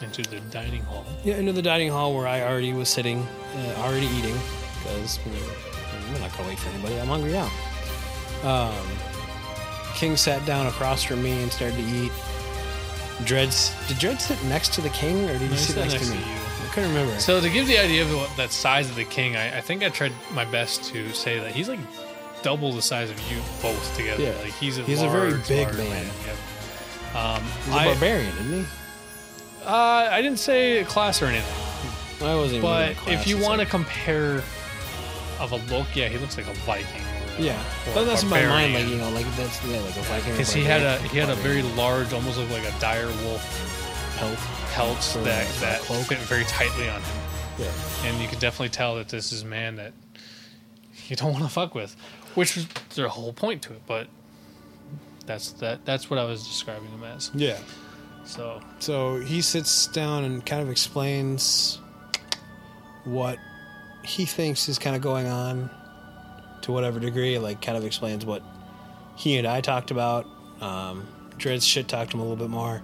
into the dining hall. yeah, into the dining hall where I already was sitting, uh, already eating because I'm not gonna wait for anybody. I'm hungry now. Um, King sat down across from me and started to eat. Dreads, did Dred sit next to the king or did he No, he sit next, next to to me? you. I couldn't remember. So to give the idea of what, that size of the king, I, I think I tried my best to say that he's like double the size of you both together. Yeah. Like he's a He's a very big large man. Yep. Um, He's a I, barbarian, isn't he? uh, I didn't say a class or anything, I wasn't. but if you want to like- compare of a look, yeah, he looks like a Viking. or- yeah, or but that's in my mind. Like you know, like that's yeah, like a Viking. Because he had a he had a very large, almost looked like a dire wolf pelt. pelts For that that cloak. fit very tightly on him. Yeah. and you can definitely tell that this is a man that you don't want to fuck with, which was their whole point to it. But that's that. That's what I was describing him as. Yeah. So So he sits down and kind of explains what he thinks is kind of going on to whatever degree. Like, kind of explains what he and I talked about. Um, Dreads shit talked him a little bit more.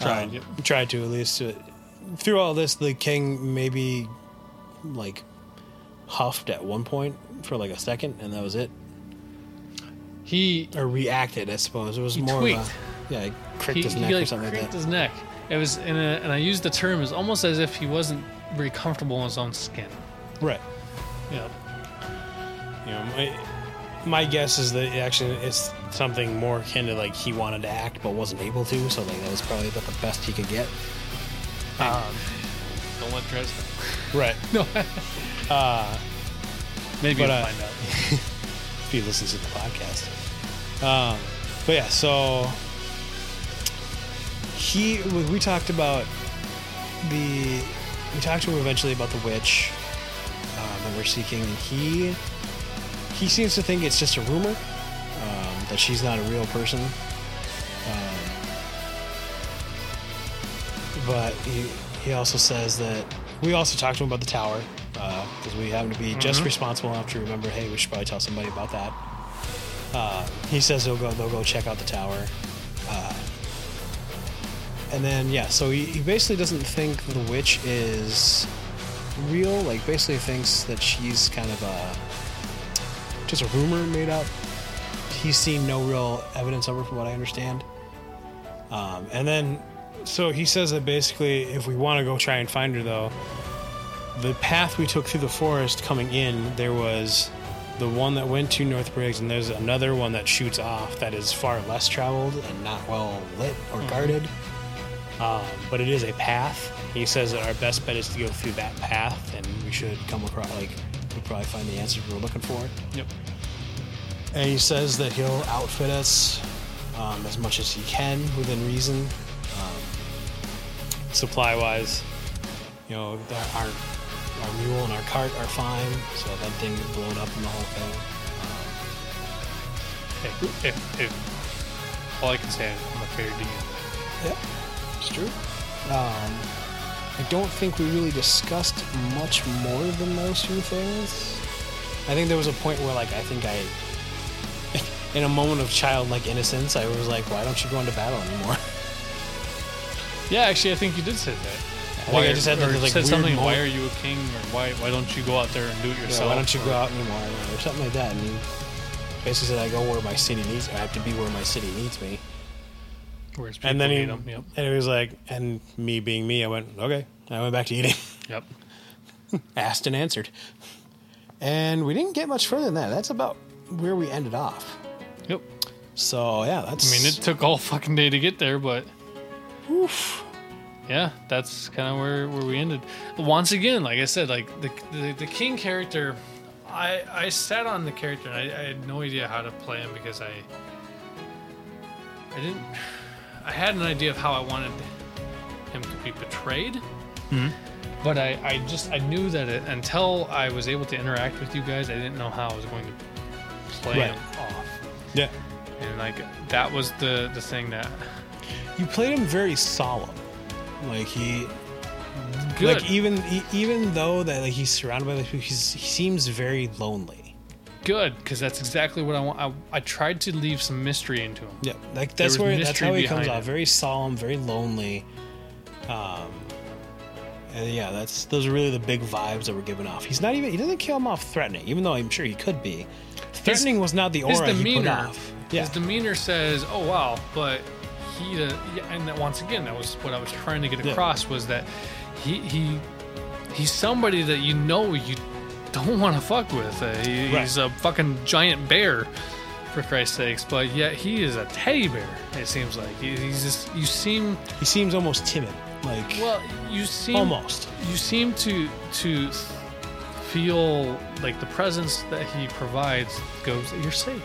Tried, Um. Tried to at least. Uh, through all this, the king maybe like huffed at one point for like a second, and that was it. he Or reacted, I suppose. It was He more tweaked. of a yeah, he cricked he, his he neck like or something like cricked that. his neck. It was in a, and I used the term as almost as if he wasn't very comfortable in his own skin. Right. Yeah. You know, my, my guess is that actually it's something more akin to like he wanted to act but wasn't able to, so like that was probably about the best he could get. Um, don't let Dres know. Right. No. Uh, Maybe But, uh, find out. if he listens to the podcast. Um, but yeah, so he we we talked about the we talked to him eventually about the witch um, that we're seeking, and he he seems to think it's just a rumor um, that she's not a real person. Um, but he he also says that we also talked to him about the tower because we happen to be just Mhm. responsible enough to remember. Hey, we should probably tell somebody about that. Uh, he says they'll go they'll go check out the tower. Uh, and then yeah, so he, he basically doesn't think the witch is real. Like basically thinks that she's kind of a just a rumor made up. He's seen no real evidence of her, from what I understand. Um, and then, so he says that basically, if we want to go try and find her, though, the path we took through the forest coming in, there was the one that went to North Briggs, and there's another one that shoots off that is far less traveled and not well lit or guarded. Um, but it is a path. He says that our best bet is to go through that path, and we should come across like we'll probably find the answers we're looking for. Yep. And he says that he'll outfit us um, as much as he can within reason. Um, supply wise, you know, the- our our mule and our cart are fine, so that didn't get blown up in the whole thing. If, if, if all I can say I'm a fair DM. Yeah, it's true. Um, I don't think we really discussed much more than those two things. I think there was a point where, like, I think I, in a moment of childlike innocence, I was like, "Why don't you go into battle anymore?" Yeah, actually, I think you did say that. I think I just had that, like, said something. moment. Why are you a king? Or why why don't you go out there and do it Yeah, yourself? why don't you or, go out anymore, or something like that. And he basically said, "I go where my city needs. I have to be where my city needs me." And then he, Yep. and he was like, and me being me, I went, "Okay." I went back to eating. Yep. asked and answered. And we didn't get much further than that. That's about where we ended off. Yep. So yeah, that's. I mean, it took all fucking day to get there, but yeah, that's kind of where, where we ended. Once again, like I said, like the the, the king character, I I sat on the character and I, I had no idea how to play him because I I didn't I had an idea of how I wanted him to be portrayed. Mm-hmm. But I, I just I knew that it, until I was able to interact with you guys, I didn't know how I was going to play Right. him off. yeah. And like that was the the thing that You played him very solemn. Like he, good. like even even though that like he's surrounded by people, he seems very lonely. good because that's exactly what I want. I, I tried to leave some mystery into him. Yeah, like that's where that's how he comes off. Very solemn, very lonely. Um, and yeah, that's those are really the big vibes that were given off. He's not even he doesn't come off threatening, even though I'm sure he could be. Threatening was not the aura His he put off. Yeah, his demeanor says, "Oh wow," but he, and that once again, that was what I was trying to get Yeah. across was that he he he's somebody that you know you don't want to fuck with. Uh, he, Right. He's a fucking giant bear, for Christ's sakes, but yet he is a teddy bear. It seems like he, he's just you seem he seems almost timid. Like well, you seem almost. you seem to to feel like the presence that he provides goes you're safe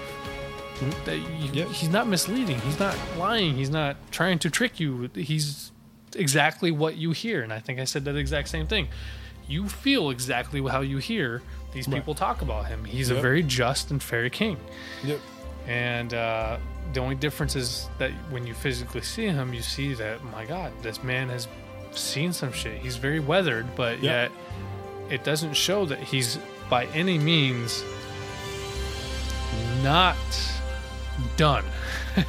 that you, Yep. he's not misleading he's not lying he's not trying to trick you he's exactly what you hear and i think i said that exact same thing you feel exactly how you hear these Right. people talk about him he's a very just and fair king Yep. and uh, the only difference is that when you physically see him, you see that, my God, this man has seen some shit. He's very weathered, but Yeah. yet it doesn't show that he's by any means not done.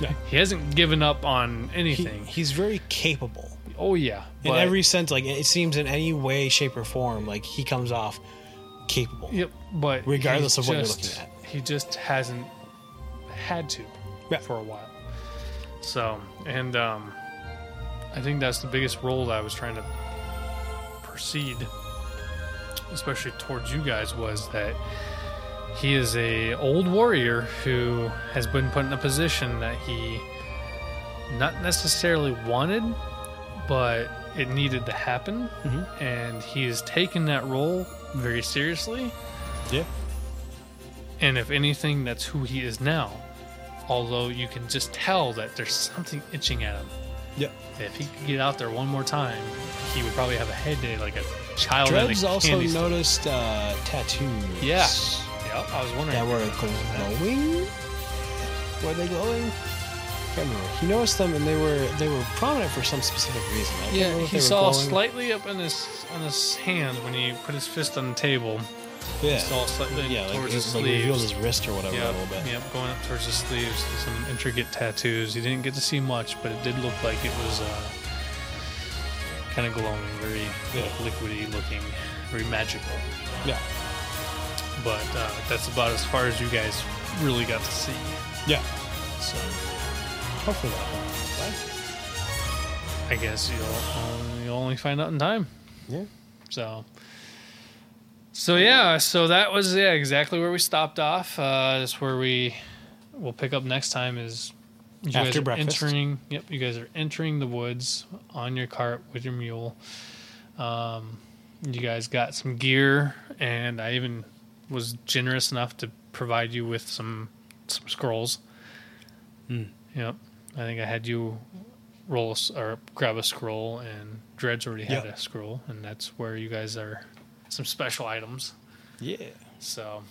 Yeah. he hasn't given up on He, anything. he's very capable oh, yeah. in every sense. Like it seems in any way, shape, or form, like he comes off capable. Yep, but Regardless of what you're just- looking he just hasn't had to Yeah. for a while. So, and um, I think that's the biggest role that I was trying to proceed, especially towards you guys, was that he is a old warrior who has been put in a position that he not necessarily wanted, but it needed to happen, Mhm. and he has taken that role very seriously. Yeah. And if anything, that's who he is now. Although you can just tell that there's something itching at him. Yeah. If he could get out there one more time, he would probably have a head day like a child Dreads also store. noticed uh, tattoos. Yeah. Yeah, I was wondering. That were glowing. Were they glowing? Can't remember. He noticed them, and they were they were prominent for some specific reason. I can't Yeah, he saw glowing. slightly up in his on his hand when he put his fist on the table. Yeah. He saw slightly yeah, like, towards it, his like revealed his wrist or whatever a little bit. yep, going up towards his sleeves, some intricate tattoos. He didn't get to see much, but it did look like it was uh, kind of glowing, very Yeah. like, liquidy looking, very magical. Yeah. But uh, that's about as far as you guys really got to see. Yeah. So Hopefully that. I guess you'll only, you'll only find out in time. Yeah. So, so yeah, so that was yeah exactly where we stopped off. Uh, that's where we will pick up next time. Is you guys After are breakfast. entering? Yep, you guys are entering the woods on your cart with your mule. Um, you guys got some gear, and I even was generous enough to provide you with some some scrolls. Hmm. Yep. I think I had you roll a or grab a scroll, and Dreads already had Yep. a scroll, and that's where you guys are some special items. Yeah. So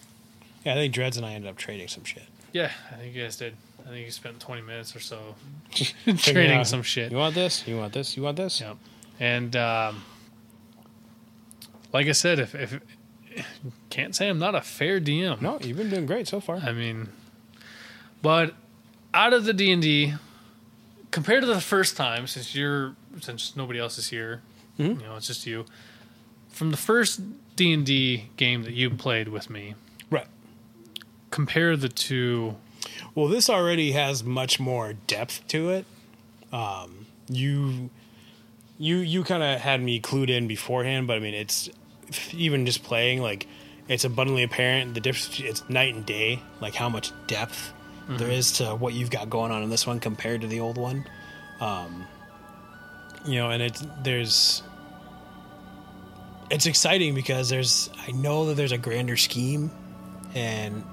Yeah, I think Dreads and I ended up trading some shit. yeah, I think you guys did. I think you spent 20 minutes or so trading out, some shit. You want this? You want this? You want this? Yep. And um, like I said, if, if can't say I'm not a fair DM. No, you've been doing great so far. I mean, but out of the D and D, compared to the first time, since you're since nobody else is here, Mhm. you know, it's just you. From the first D and D game that you played with me, Right. compare the two. Well, this already has much more depth to it. Um, you, you, you kind of had me clued in beforehand, but I mean, it's even just playing like it's abundantly apparent the difference. It's night and day, like how much depth there is to what you've got going on in this one compared to the old one. Um, you know, and it's there's it's exciting because there's I know that there's a grander scheme, and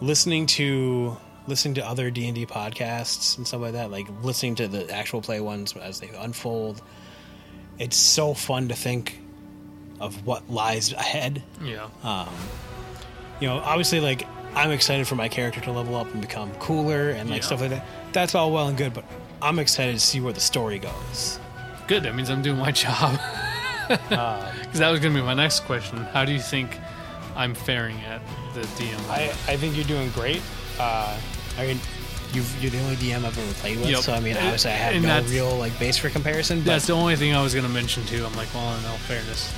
listening to listening to other D and D podcasts and stuff like that, like listening to the actual play ones as they unfold, it's so fun to think of what lies ahead. Yeah, You know, obviously, like I'm excited for my character to level up and become cooler and like Yeah. stuff like that. That's all well and good, but I'm excited to see where the story goes. good. That means I'm doing my job. Because that was going to be my next question. How do you think I'm faring at the DM? I, I think you're doing great. Uh, I mean, you've, you're the only DM I've ever played with, Yep. so I mean, obviously, I have And no real like base for comparison. But That's the only thing I was going to mention too. I'm like, well, in all fairness,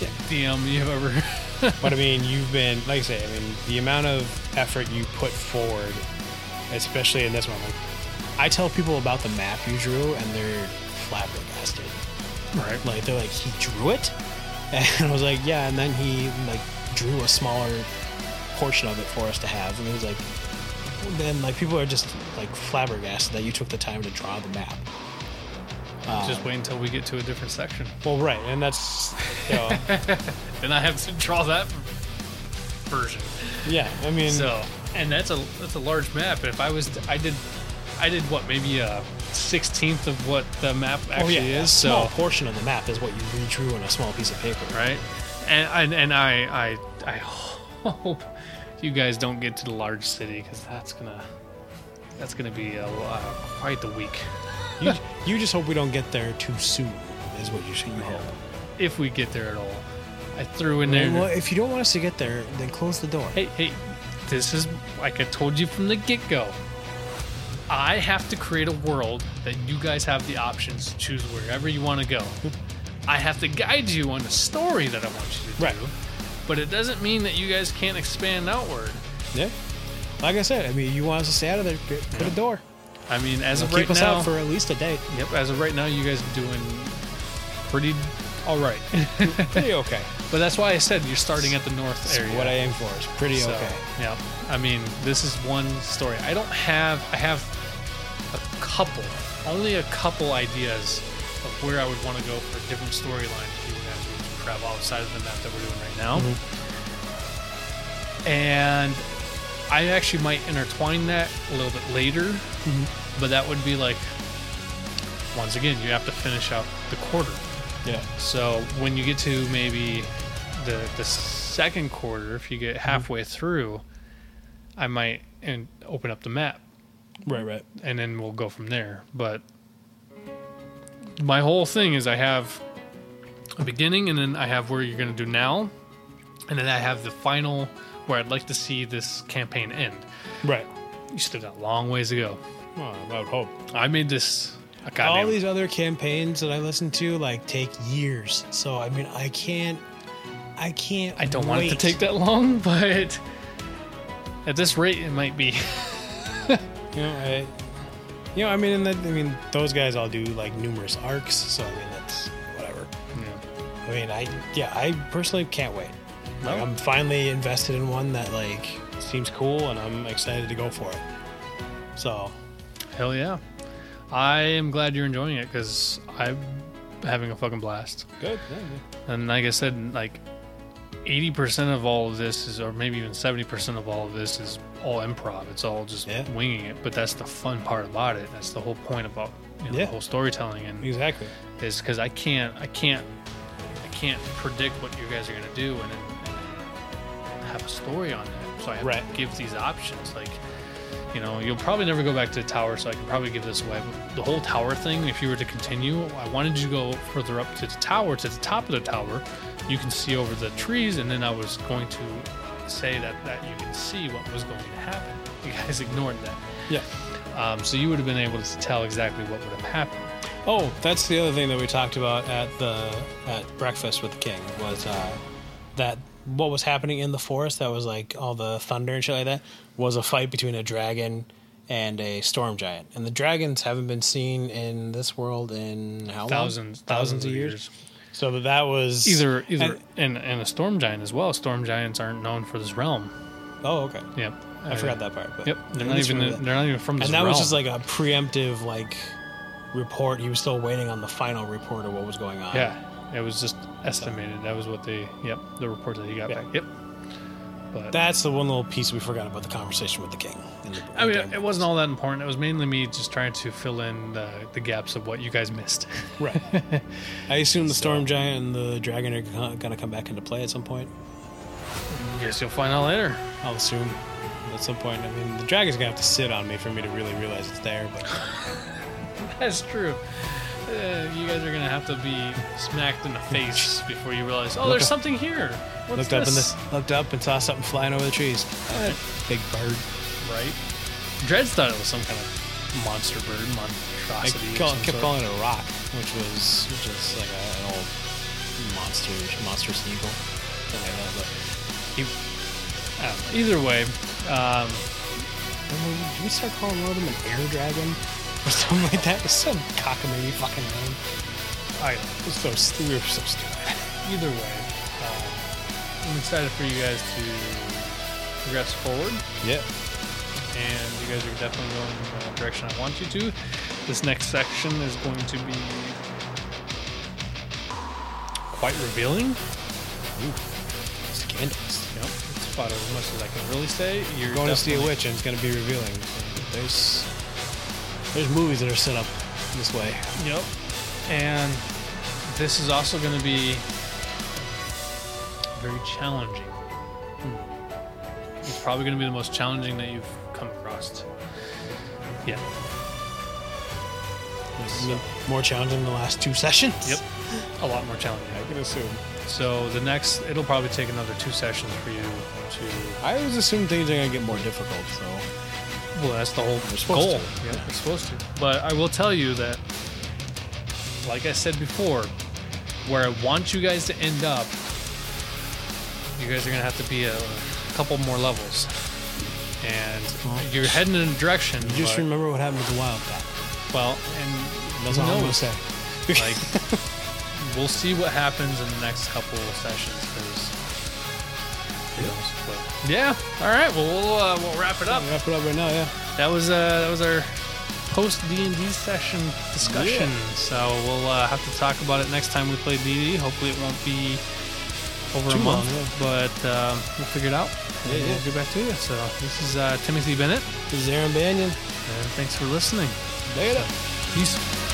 Yeah. DM you've ever. but I mean, you've been like I say, I mean, the amount of effort you put forward, especially in this one. Like, I tell people about the map you drew, and they're flabbergasted. right. Like they're like, he drew it, and I was like, yeah. And then he like drew a smaller portion of it for us to have, and it was like, then like people are just like flabbergasted that you took the time to draw the map. Just wait until we get to a different section. Well, right, and that's you know, Then I have to draw that version. yeah. I mean, So, and that's a that's a large map. And if I was, I did, I did what maybe a sixteenth of what the map oh actually yeah, a is. small So portion of the map is what you redrew on a small piece of paper. right, and and, and I I I hope you guys don't get to the large city because that's gonna that's gonna be a, uh, quite the week You, you just hope we don't get there too soon, is what you should you hope. if we get there at all. I threw in there. Well, if you don't want us to get there, then close the door. Hey, hey, this is like I told you from the get go. I have to create a world that you guys have the options to choose wherever you want to go. Mm-hmm. I have to guide you on the story that I want you to Right. do. But it doesn't mean that you guys can't expand outward. Yeah. Like I said, I mean, you want us to stay out of there, put a door. I mean, as of Keep right us now, out for at least a day. yep, as of right now, you guys are doing pretty all right. Pretty okay. but that's why I said you're starting at the north That's area. what I aim for is pretty So, okay. Yeah. I mean, this is one story. I don't have. I have a couple, only a couple ideas of where I would want to go for a different storyline if you guys were to travel outside of the map that we're doing right now. Mm-hmm. And I actually might intertwine that a little bit later, mm-hmm. but that would be like. Once again, you have to finish out the quarter. Yeah. So when you get to maybe the the second quarter, if you get mm-hmm. halfway through, I might and open up the map, Right, right. and then we'll go from there. But my whole thing is I have a beginning, and then I have where you're going to do now, and then I have the final where I'd like to see this campaign end. Right. You still got a long ways to go. Well, I would hope. I made this a All these other campaigns that I listen to like take years. So I mean, I can't. I can't. I don't want it to wait. take that long, but at this rate, it might be. You know, I, you know, I mean, and that, I mean, those guys all do like numerous arcs. So I mean, that's whatever. Yeah. I mean, I yeah, I personally can't wait. Like. I'm finally invested in one that like seems cool, and I'm excited to go for it. So Hell yeah. I am glad you're enjoying it because I'm having a fucking blast. good. And like I said, like eighty percent of all of this is, or maybe even seventy percent of all of this is all improv. It's all just Yeah. winging it. But that's the fun part about it. That's the whole point about you know, Yeah. the whole storytelling and Exactly. is because I can't, I can't, I can't predict what you guys are gonna do and, then have a story on it. So I have Right. to give these options. Like, you know, you'll probably never go back to the tower, so I can probably give this away. But the whole tower thing, if you were to continue, I wanted you to go further up to the tower, to the top of the tower. You can see over the trees, and then I was going to say that that you can see what was going to happen. You guys ignored that. Yeah. Um, so you would have been able to tell exactly what would have happened. Oh, that's the other thing that we talked about at the at breakfast with the king was uh, that what was happening in the forest that was like all the thunder and shit like that was a fight between a dragon and a storm giant. And the dragons haven't been seen in this world in how long? Thousands, thousands, of years. So that was Either, either, and- and, and a storm giant as well. Storm giants aren't known for this realm. oh, okay. Yep, I forgot that part. But Yep, they're not even. They're not even from this and that realm. was just like a preemptive like report. He was still waiting on the final report of what was going on. yeah, it was just estimated. That was what they. Yep, the report that he got Yeah. back. Yep. But That's the one little piece we forgot about the conversation with the king. the- I mean, it wasn't all that important. It was mainly me just trying to fill in the, the gaps of what you guys missed. Right. I assume the storm giant and the dragon are going to come back into play at some point. Guess you'll find out later. I'll assume at some point. I mean, the dragon's going to have to sit on me for me to really realize it's there. But That's true. Uh, you guys are gonna have to be smacked in the face before you realize. Oh, Look there's up- something here. What's looked up in the, looked up and saw something flying over the trees. Uh, Big bird. right? Dreads thought it was some kind of monster bird, I monstrosity. call, kept sort. calling it a roc, which was just like a, an old monster monster eagle, something like that. But He, I don't know. Either way, um, we- Did we start calling one of them an air dragon or something like that? It's some cockamamie fucking name. I, It's so we were so stupid. either way, um, I'm excited for you guys to progress forward, Yeah. and you guys are definitely going in the direction I want you to. This next section is going to be quite revealing. Ooh, Scandalous. Yep, it's about as much as I can really say. You're Going to see a witch and it's going to be revealing. There's there's movies that are set up this way. Yep. And this is also going to be very challenging. Hmm. It's probably going to be the most challenging that you've come across. Yeah. Mean, more challenging than the last two sessions. Yep. A lot more challenging. I can assume. So the next, it'll probably take another two sessions for you to. I always assume things are going to get more difficult. So Well, that's the whole goal. to. Yeah, it's supposed to. But I will tell you that, like I said before, where I want you guys to end up, you guys are gonna have to be a, couple more levels, and Well, you're heading in a direction. you just but- remember what happened with the wildcat. well, and That's all I'm to say. Like, we'll see what happens in the next couple of sessions. Because who knows? But yeah. All right. Well, we'll uh, we'll wrap it up. Wrap it up right now, yeah. that was uh that was our post D and D session discussion. Yeah. So we'll uh, have to talk about it next time we play D D. Hopefully it won't be over Too a month, long, but um, we'll figure it out. Yeah, yeah. We'll get back to you. So this is uh, Timothy Bennett, This is Aaron Banyan. and thanks for listening. Later. Peace.